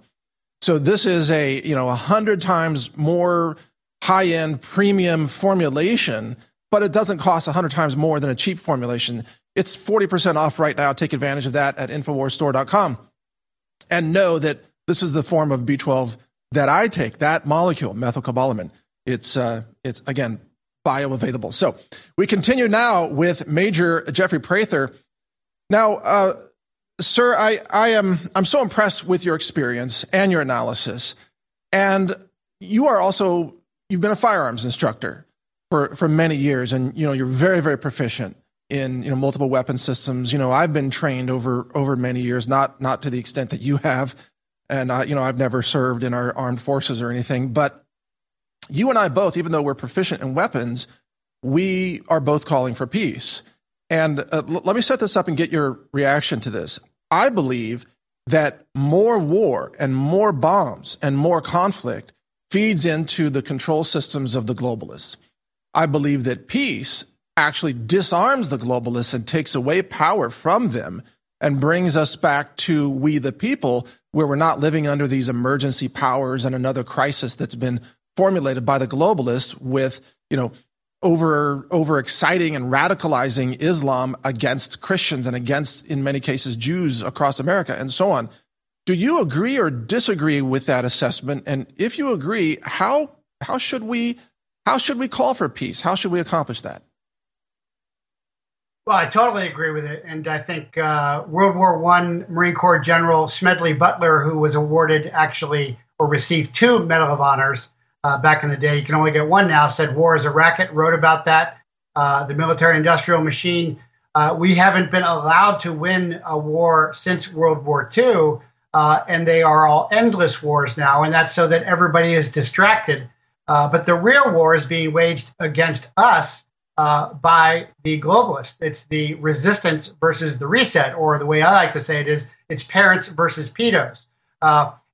So this is a, you know, 100 times more high end premium formulation, but it doesn't cost 100 times more than a cheap formulation. It's 40% off right now. Take advantage of that at InfoWarsStore.com. And know that this is the form of B12 that I take, that molecule, methylcobalamin. It's, uh, it's again, bioavailable. So we continue now with Major Jeffrey Prather. Now, uh, sir, I, I am I'm so impressed with your experience and your analysis. And you are also you've been a firearms instructor. for for many years, and you know you're very very proficient in you know multiple weapon systems. You know I've been trained over over many years, not not to the extent that you have, and I, you know I've never served in our armed forces or anything, but you and I both, even though we're proficient in weapons, we are both calling for peace. And uh, l- let me set this up and get your reaction to this. I believe that more war and more bombs and more conflict feeds into the control systems of the globalists. I believe that peace actually disarms the globalists and takes away power from them and brings us back to we the people where we're not living under these emergency powers and another crisis that's been formulated by the globalists with, you know, over over exciting and radicalizing Islam against Christians and against, in many cases, Jews across America and so on. Do you agree or disagree with that assessment? And if you agree, how how should we how should we call for peace? How should we accomplish that? Well, I totally agree with it, and I think uh, World War One Marine Corps General Smedley Butler, who was awarded actually or received two Medal of Honors uh, back in the day. You can only get one now. Said war is a racket. Wrote about that. Uh, the military-industrial machine. Uh, we haven't been allowed to win a war since World War II, uh, and they are all endless wars now. And that's so that everybody is distracted. Uh, but the real war is being waged against us uh, by the globalists. It's the resistance versus the reset, or the way I like to say it is, it's parents versus pedos.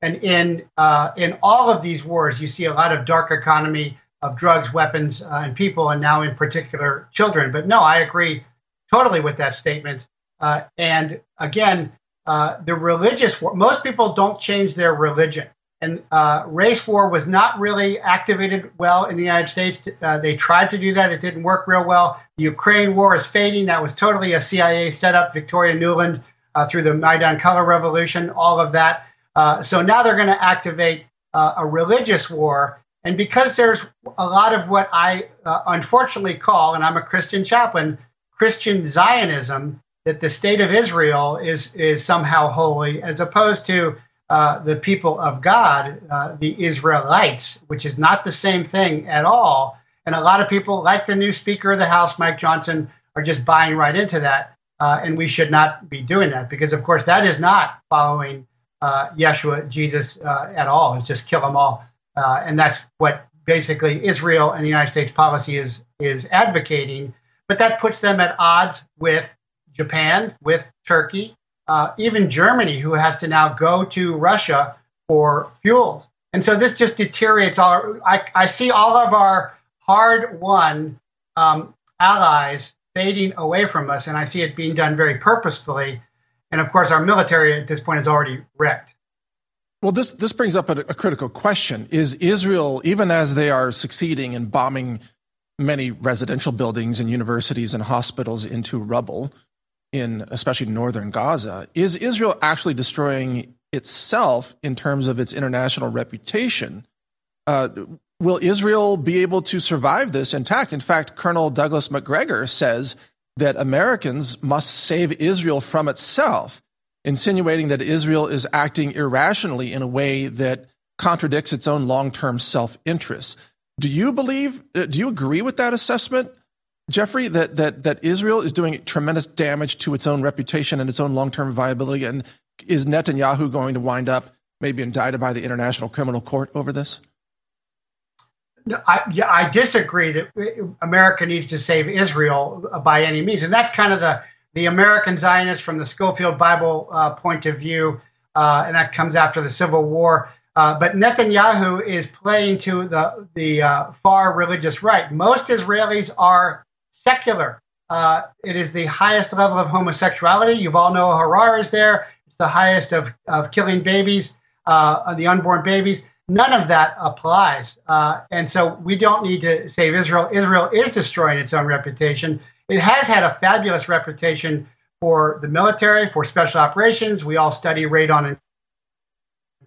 And in uh, in all of these wars, you see a lot of dark economy of drugs, weapons, uh, and people, and now in particular children. But no, I agree totally with that statement. Uh, and again, uh, the religious war. Most people don't change their religion, and uh, race war was not really activated well in the United States. Uh, they tried to do that; it didn't work real well. The Ukraine war is fading. That was totally a CIA setup. Victoria Nuland through the Maidan Color Revolution, all of that. Uh, so now they're going to activate uh, a religious war. And because there's a lot of what I uh, unfortunately call, and I'm a Christian chaplain, Christian Zionism, that the state of Israel is, is somehow holy, as opposed to uh, the people of God, uh, the Israelites, which is not the same thing at all. And a lot of people, like the new Speaker of the House, Mike Johnson, are just buying right into that. and we should not be doing that because, of course, that is not following uh, Yeshua, Jesus uh, at all. It's just kill them all, uh, and that's what basically Israel and the United States policy is is advocating. But that puts them at odds with Japan, with Turkey, uh, even Germany, who has to now go to Russia for fuels. And so this just deteriorates all. I, I see all of our hard-won um, allies fading away from us, and I see it being done very purposefully and of course, our military at this point is already wrecked. Well, this, this brings up a, a critical question. Is Israel, even as they are succeeding in bombing many residential buildings and universities and hospitals into rubble, in especially northern Gaza, is Israel actually destroying itself in terms of its international reputation? Uh, will Israel be able to survive this intact? In fact, Colonel Douglas Macgregor says that Americans must save Israel from itself, insinuating that Israel is acting irrationally in a way that contradicts its own long term self interest. Do you believe, uh, do you agree with that assessment, Jeffrey, that, that, that Israel is doing tremendous damage to its own reputation and its own long term viability? And is Netanyahu going to wind up maybe indicted by the International Criminal Court over this? No, I, yeah, I disagree that America needs to save Israel by any means, and that's kind of the the American Zionist from the Scofield Bible uh, point of view, uh, and that comes after the Civil War. Uh, but Netanyahu is playing to the the uh, far religious right. Most Israelis are secular. Uh, it is the highest level of homosexuality. You all know Harar is there. It's the highest of, of killing babies, uh, the unborn babies. None of that applies. Uh, and so we don't need to save Israel. Israel is destroying its own reputation. It has had a fabulous reputation for the military, for special operations. We all study Raid on and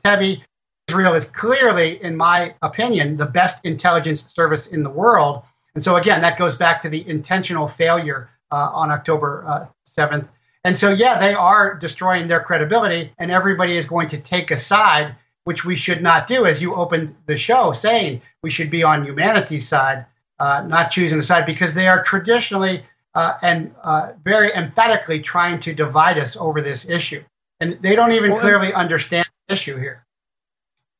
Entebbe. Israel is clearly, in my opinion, the best intelligence service in the world. And so, again, that goes back to the intentional failure uh, on October uh, 7th. And so, yeah, they are destroying their credibility, and everybody is going to take a side which we should not do, as you opened the show saying we should be on humanity's side. uh, not choosing a side because they are traditionally uh, and uh, very emphatically trying to divide us over this issue. And they don't even well, clearly understand the issue here.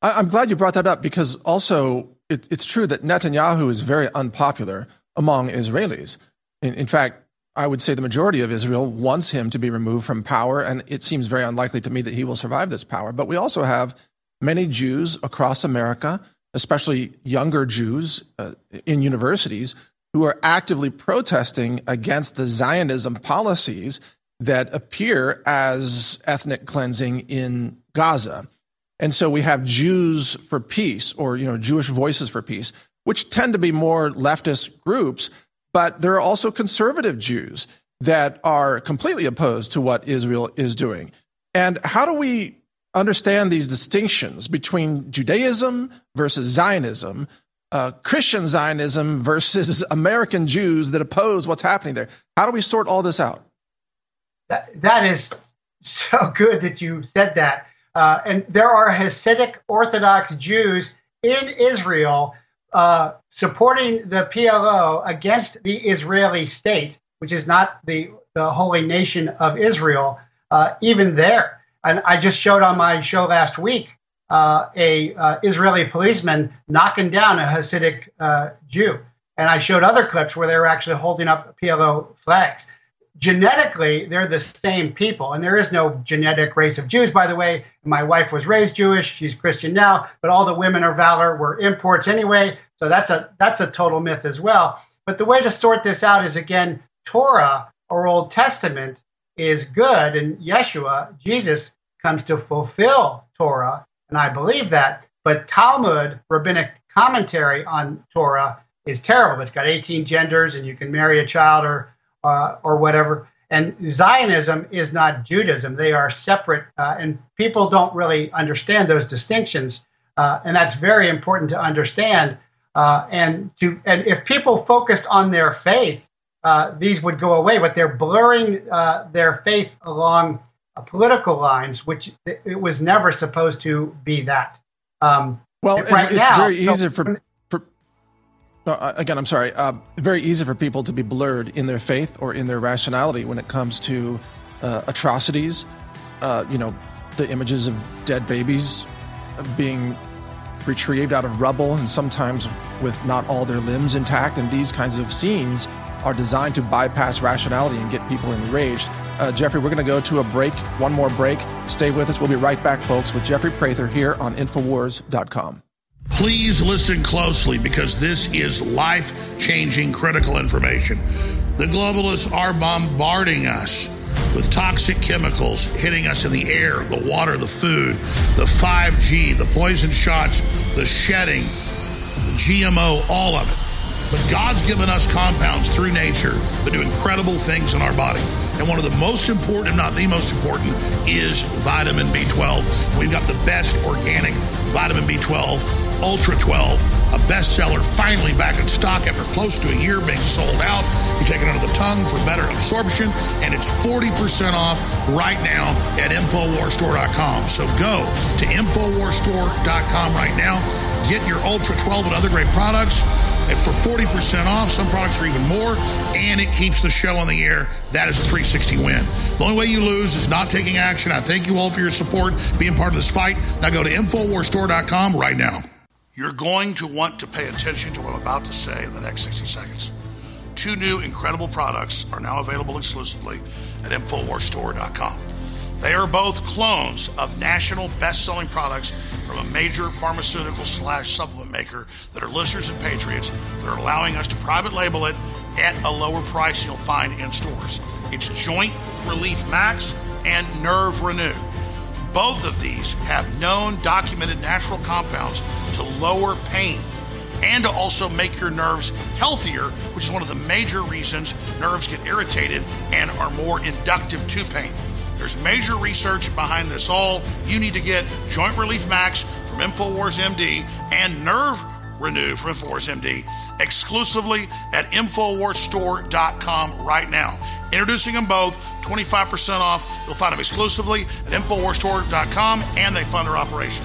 I'm glad you brought that up because also it, it's true that Netanyahu is very unpopular among Israelis. In, in, fact, I would say the majority of Israel wants him to be removed from power, and it seems very unlikely to me that he will survive this power. But we also have many Jews across America, especially younger Jews uh, in universities, who are actively protesting against the Zionism policies that appear as ethnic cleansing in Gaza. And so we have Jews for Peace or, you know, Jewish Voices for Peace, which tend to be more leftist groups, but there are also conservative Jews that are completely opposed to what Israel is doing. And how do we understand these distinctions between Judaism versus Zionism, uh, Christian Zionism versus American Jews that oppose what's happening there? How do we sort all this out? that, that is so good that you said that uh, and there are Hasidic Orthodox Jews in Israel uh, supporting the PLO against the Israeli state, which is not the, the holy nation of Israel, uh, even there. And I just showed on my show last week uh, a uh, Israeli policeman knocking down a Hasidic uh, Jew. And I showed other clips where they were actually holding up PLO flags genetically they're the same people. And there is no genetic race of jews by the way. My wife was raised jewish. She's christian now. But all the women of valor were imports anyway. So that's a that's a total myth as well. But the way to sort this out is again torah or old testament is good. And yeshua jesus comes to fulfill torah. And i believe that. But talmud rabbinic commentary on torah is terrible. It's got 18 genders and you can marry a child or uh, or whatever. And Zionism is not Judaism; they are separate, uh, and people don't really understand those distinctions. Uh, and that's very important to understand. Uh, and to and if people focused on their faith, uh, these would go away. But they're blurring uh, their faith along political lines, which it was never supposed to be that. Um, well, right it's now, very easy so, for uh, again, I'm sorry. Uh, very easy for people to be blurred in their faith or in their rationality when it comes to uh, atrocities. Uh, you know, the images of dead babies being retrieved out of rubble and sometimes with not all their limbs intact. And these kinds of scenes are designed to bypass rationality and get people enraged. Uh, Jeffrey, we're going to go to a break, one more break. Stay with us. We'll be right back, folks, with Jeffrey Prather here on Infowars.com. Please listen closely because this is life changing critical information. The globalists are bombarding us with toxic chemicals hitting us in the air, the water, the food, the 5G, the poison shots, the shedding, the GMO, all of it. But God's given us compounds through nature that do incredible things in our body. And one of the most important, if not the most important, is vitamin B12. We've got the best organic vitamin B12 Ultra 12, a bestseller, finally back in stock after close to a year being sold out. You take it under the tongue for better absorption, and it's 40% off right now at InfoWarsStore.com. So go to InfoWarsStore.com right now. Get your Ultra 12 and other great products and for 40% off. Some products are even more, and it keeps the show on the air. That is a 360 win. The only way you lose is not taking action. I thank you all for your support, being part of this fight. Now go to InfoWarsStore.com right now. You're going to want to pay attention to what I'm about to say in the next 60 seconds. Two new incredible products are now available exclusively at InfoWarsStore.com. They are both clones of national best selling products from a major pharmaceutical slash supplement maker that are listeners and patriots that are allowing us to private label it at a lower price you'll find in stores. It's Joint Relief Max and Nerve Renew. Both of these have known documented natural compounds to lower pain and to also make your nerves healthier, which is one of the major reasons nerves get irritated and are more inductive to pain. There's major research behind this all. You need to get Joint Relief Max from InfoWars MD and Nerve Renew from InfoWars MD exclusively at InfoWarsStore.com right now. Introducing them both 25% off. You'll find them exclusively at InfoWarsStore.com and they fund their operation.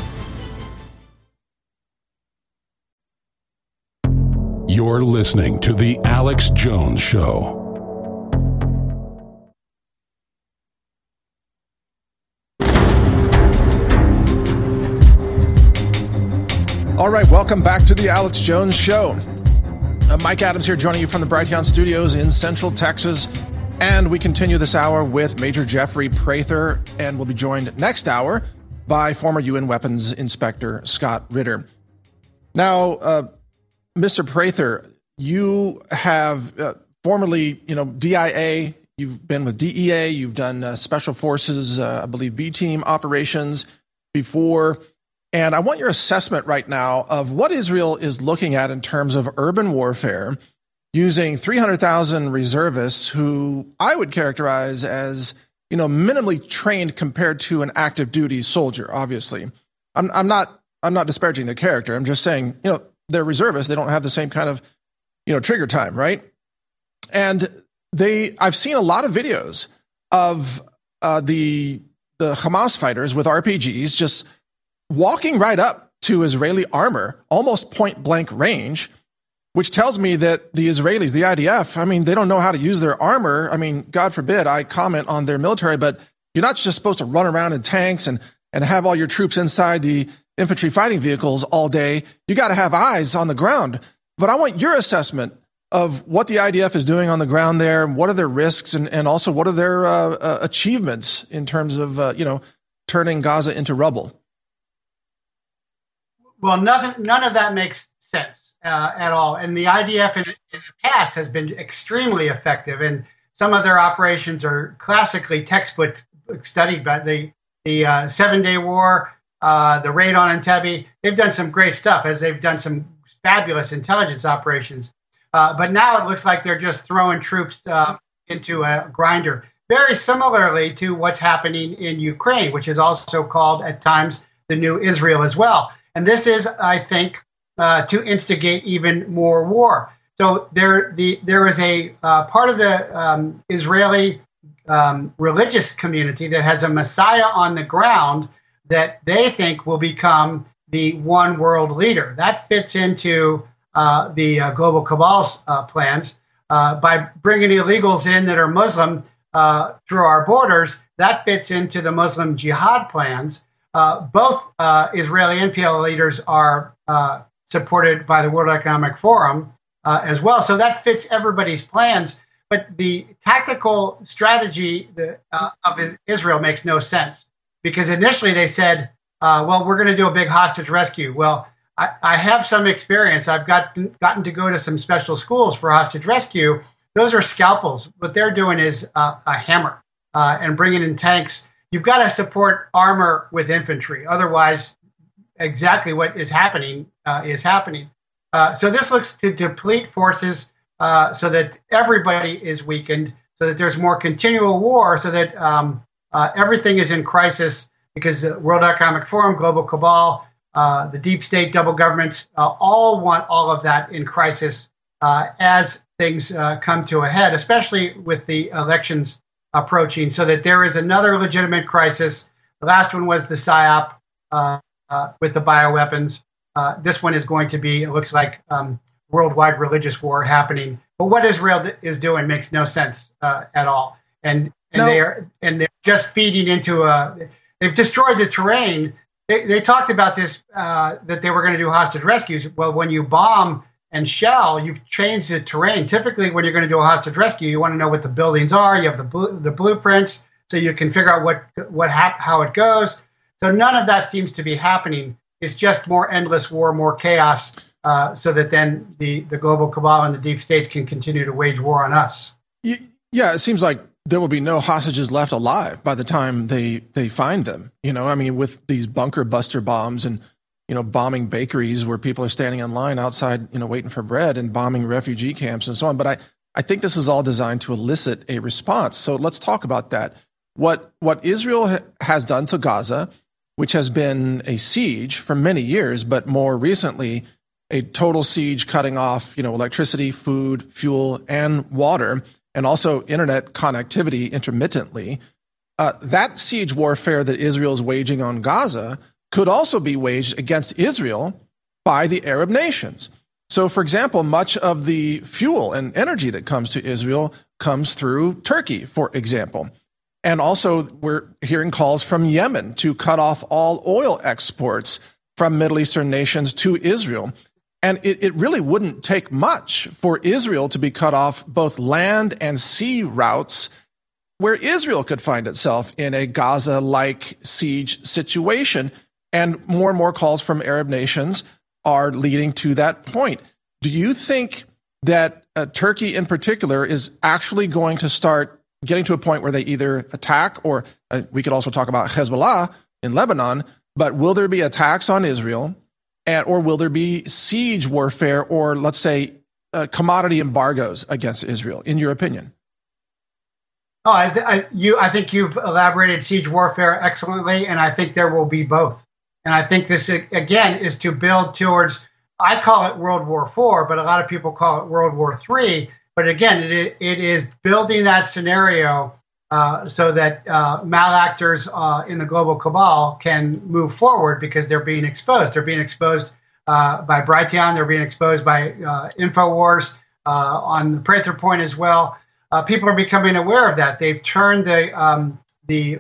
You're listening to The Alex Jones Show. All right, welcome back to The Alex Jones Show. Uh, Mike Adams here joining you from the Brighteon Studios in Central Texas. And we continue this hour with Major Jeffrey Prather, and we'll be joined next hour by former UN Weapons Inspector Scott Ritter. Now, uh, Mr. Prather, you have uh, formerly, you know, DIA. You've been with DEA. You've done uh, Special Forces, uh, I believe, B Team operations before. And I want your assessment right now of what Israel is looking at in terms of urban warfare using 300,000 reservists who I would characterize as, you know, minimally trained compared to an active duty soldier, obviously. I'm, I'm not I'm not disparaging their character. I'm just saying, you know, they're reservists. They don't have the same kind of, you know, trigger time, right? And they, I've seen a lot of videos of uh, the the Hamas fighters with RPGs just walking right up to Israeli armor, almost point blank range, which tells me that the Israelis, the IDF, I mean, they don't know how to use their armor. I mean, God forbid I comment on their military, but you're not just supposed to run around in tanks and and have all your troops inside the infantry fighting vehicles all day. You got to have eyes on the ground. But I want your assessment of what the IDF is doing on the ground there. What are their risks, and, and also what are their uh, uh, achievements in terms of uh, you know turning Gaza into rubble? Well, nothing, none of that makes sense uh, at all. And the IDF in, in the past has been extremely effective, and some of their operations are classically textbook studied by the the uh, Seven Day War, uh, the raid on Entebbe. They've done some great stuff as they've done some fabulous intelligence operations. Uh, but now it looks like they're just throwing troops uh, into a grinder. Very similarly to what's happening in Ukraine, which is also called at times the new Israel as well. And this is, I think, uh, to instigate even more war. So there, the, there is a uh, part of the um, Israeli um, religious community that has a Messiah on the ground that they think will become the one world leader. That fits into uh, the uh, global cabal's uh, plans. Uh, by bringing illegals in that are Muslim uh, through our borders, that fits into the Muslim jihad plans. Uh, both Israeli and PLO leaders are supported by the World Economic Forum as well. So that fits everybody's plans. But the tactical strategy of Israel makes no sense because initially they said, uh, well, we're going to do a big hostage rescue. Well, I, I, have some experience. I've got, gotten to go to some special schools for hostage rescue. Those are scalpels. What they're doing is uh, a hammer uh, and bringing in tanks. You've got to support armor with infantry. Otherwise, exactly what is happening uh, is happening. Uh, so this looks to deplete forces uh, so that everybody is weakened, so that there's more continual war, so that um, uh, everything is in crisis because the World Economic Forum, Global Cabal, uh, the deep state, double governments, uh, all want all of that in crisis as things come to a head, especially with the elections approaching, so that there is another legitimate crisis. The last one was the PSYOP uh, with the bioweapons. this one is going to be, it looks like, um, worldwide religious war happening. But what Israel is doing makes no sense at all. And and no. they're and they're just feeding into a. They've destroyed the terrain. They, they talked about this uh, that they were going to do hostage rescues. Well, when you bomb and shell, you've changed the terrain. Typically, when you're going to do a hostage rescue, you want to know what the buildings are. You have the bl- the blueprints, so you can figure out what what hap- how it goes. So none of that seems to be happening. It's just more endless war, more chaos, uh, so that then the the global cabal and the deep states can continue to wage war on us. Yeah, it seems like there will be no hostages left alive by the time they they find them. You know, I mean, with these bunker buster bombs and you know bombing bakeries where people are standing in line outside, you know, waiting for bread and bombing refugee camps and so on. But I I think this is all designed to elicit a response. So let's talk about that. What what Israel ha- has done to Gaza, which has been a siege for many years, but more recently a total siege cutting off, you know, electricity, food, fuel, and water and also internet connectivity intermittently, uh, that siege warfare that Israel is waging on Gaza could also be waged against Israel by the Arab nations. So, for example, much of the fuel and energy that comes to Israel comes through Turkey, for example. And also, we're hearing calls from Yemen to cut off all oil exports from Middle Eastern nations to Israel. And it, it really wouldn't take much for Israel to be cut off both land and sea routes where Israel could find itself in a Gaza like siege situation. And more and more calls from Arab nations are leading to that point. Do you think that uh, Turkey in particular is actually going to start getting to a point where they either attack or uh, we could also talk about Hezbollah in Lebanon, but will there be attacks on Israel and, or will there be siege warfare or let's say uh, commodity embargoes against Israel in your opinion? Oh, I, I, you, I think you've elaborated siege warfare excellently, and I think there will be both. And I think this, again, is to build towards, I call it World War IV, but a lot of people call it World War III. But again, it, it is building that scenario uh, so that uh, malactors uh, in the global cabal can move forward because they're being exposed. They're being exposed uh, by Brighteon, they're being exposed by uh, InfoWars uh, on the Prather Point as well. people are becoming aware of that. They've turned the um, the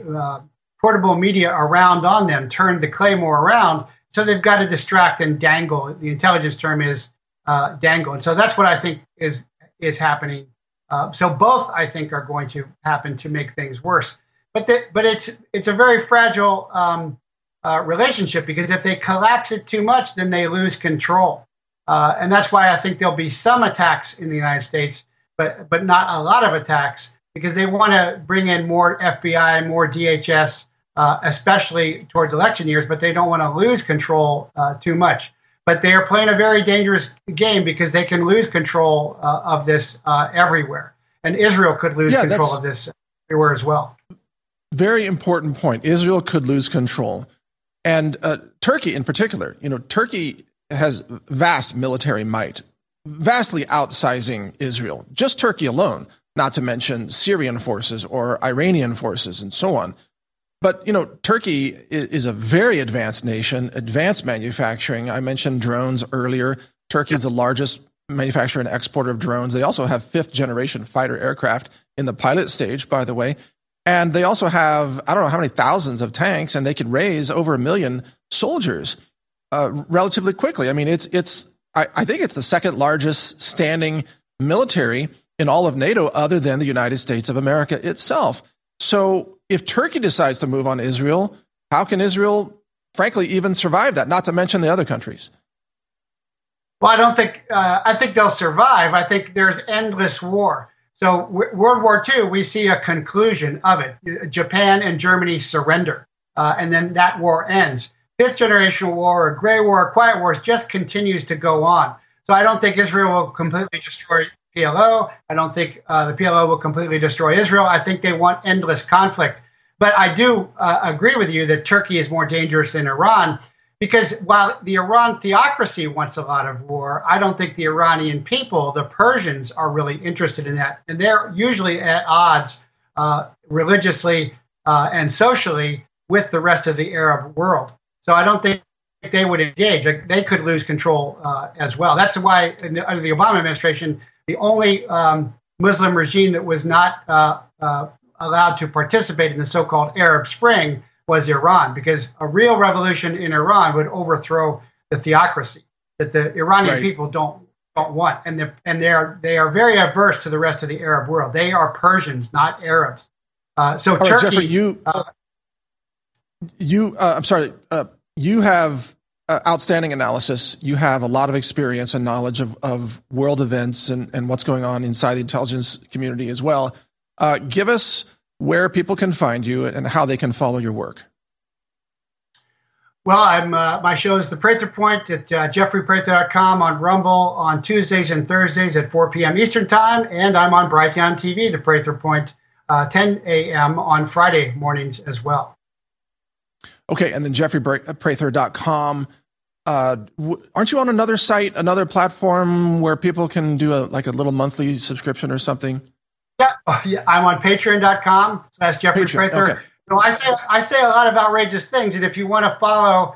portable media around on them, turned the claymore around. So they've got to distract and dangle. The intelligence term is uh, dangle, and so that's what I think is is happening. Uh, so both I think are going to happen to make things worse. But the, but it's it's a very fragile um, uh, relationship because if they collapse it too much, then they lose control, uh, and that's why I think there'll be some attacks in the United States, but but not a lot of attacks because they want to bring in more FBI, more DHS, uh, especially towards election years, but they don't want to lose control uh, too much. But they are playing a very dangerous game because they can lose control uh, of this uh, everywhere. And Israel could lose yeah, control of this everywhere as well. Very important point. Israel could lose control. And uh, Turkey, in particular, you know, Turkey has vast military might, vastly outsizing Israel. Just Turkey alone, not to mention Syrian forces or Iranian forces and so on. But you know, Turkey is a very advanced nation, advanced manufacturing. I mentioned drones earlier. Turkey is yes. the largest manufacturer and exporter of drones. They also have fifth generation fighter aircraft in the pilot stage, by the way. And they also have, I don't know how many thousands of tanks, and they can raise over a million soldiers uh, relatively quickly. I mean, it's, it's, I, I think it's the second largest standing military in all of NATO other than the United States of America itself. So if Turkey decides to move on Israel, how can Israel, frankly, even survive that? Not to mention the other countries. Well, I don't think. Uh, I think they'll survive. I think there's endless war. So w- World War II, we see a conclusion of it. Japan and Germany surrender, uh, and then that war ends. Fifth generation war, a gray war, a quiet war just continues to go on. So I don't think Israel will completely destroy PLO. I don't think uh, the PLO will completely destroy Israel. I think they want endless conflict. But I do uh, agree with you that Turkey is more dangerous than Iran because while the Iran theocracy wants a lot of war, I don't think the Iranian people, the Persians, are really interested in that. And they're usually at odds uh, religiously uh, and socially with the rest of the Arab world. So I don't think they would engage. They could lose control uh, as well. That's why, under the Obama administration, the only um, Muslim regime that was not uh, uh, allowed to participate in the so-called Arab Spring was Iran, because a real revolution in Iran would overthrow the theocracy that the Iranian right. people don't don't want, and they and they are they are very averse to the rest of the Arab world. They are Persians, not Arabs. Uh, so Turkey, right, Jeffrey, you uh, you uh, I'm sorry, uh, you have uh, outstanding analysis. You have a lot of experience and knowledge of, of world events and, and what's going on inside the intelligence community as well. Uh, give us where people can find you and how they can follow your work. Well, I'm uh, my show is the Prather Point at uh, jeffreyprather.com on Rumble on Tuesdays and Thursdays at 4 p.m. Eastern Time, and I'm on Brighteon TV, the Prather Point, uh, 10 a.m. on Friday mornings as well. Okay, and then jeffreyprather.com uh, w- aren't you on another site, another platform where people can do a like a little monthly subscription or something? Yeah, oh, yeah I'm on patreon.com slash Jeffrey Prather. Okay. So I say I say a lot of outrageous things, and if you want to follow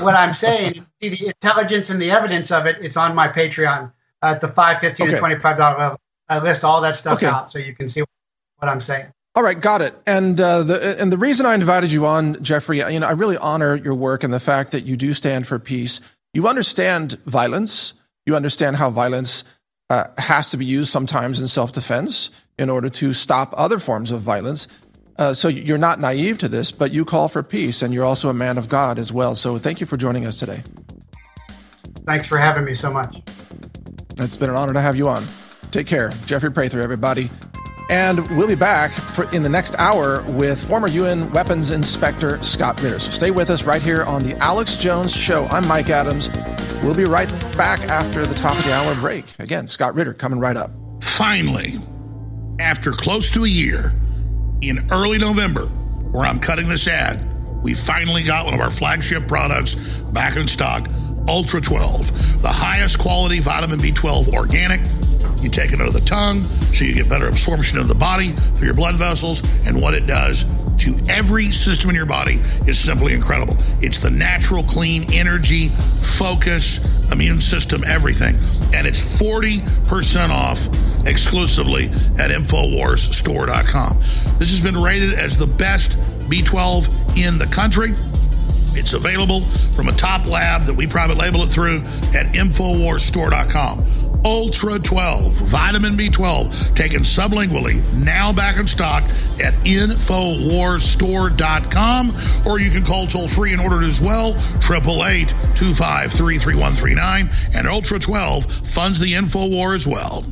what I'm saying, see the intelligence and the evidence of it. It's on my Patreon at the five, fifteen, Okay. and twenty-five dollar level. I list all that stuff Okay. out so you can see what I'm saying. All right, got it. And uh, the and the reason I invited you on, Jeffrey, you know, I really honor your work and the fact that you do stand for peace. You understand violence. You understand how violence uh, has to be used sometimes in self defense in order to stop other forms of violence. Uh, so you're not naive to this, but you call for peace, and you're also a man of God as well. So thank you for joining us today. Thanks for having me so much. It's been an honor to have you on. Take care. Jeffrey Prather, everybody. And we'll be back in the next hour with former UN weapons inspector Scott Ritter. So stay with us right here on the Alex Jones Show. I'm Mike Adams. We'll be right back after the top of the hour break. Again, Scott Ritter coming right up. Finally, after close to a year, in early November, where I'm cutting this ad, we finally got one of our flagship products back in stock Ultra 12, the highest quality vitamin B12 organic. You take it out of the tongue so you get better absorption of the body through your blood vessels, and what it does to every system in your body is simply incredible. It's the natural, clean energy, focus, immune system, everything. And it's 40% off exclusively at InfoWarsStore.com. This has been rated as the best B12 in the country. It's available from a top lab that we private label it through at InfoWarsStore.com. Ultra 12, vitamin B12, taken sublingually, now back in stock at InfoWarsStore.com. Or you can call toll free and order it as well, 888 253 3139. And Ultra 12 funds the InfoWar as well.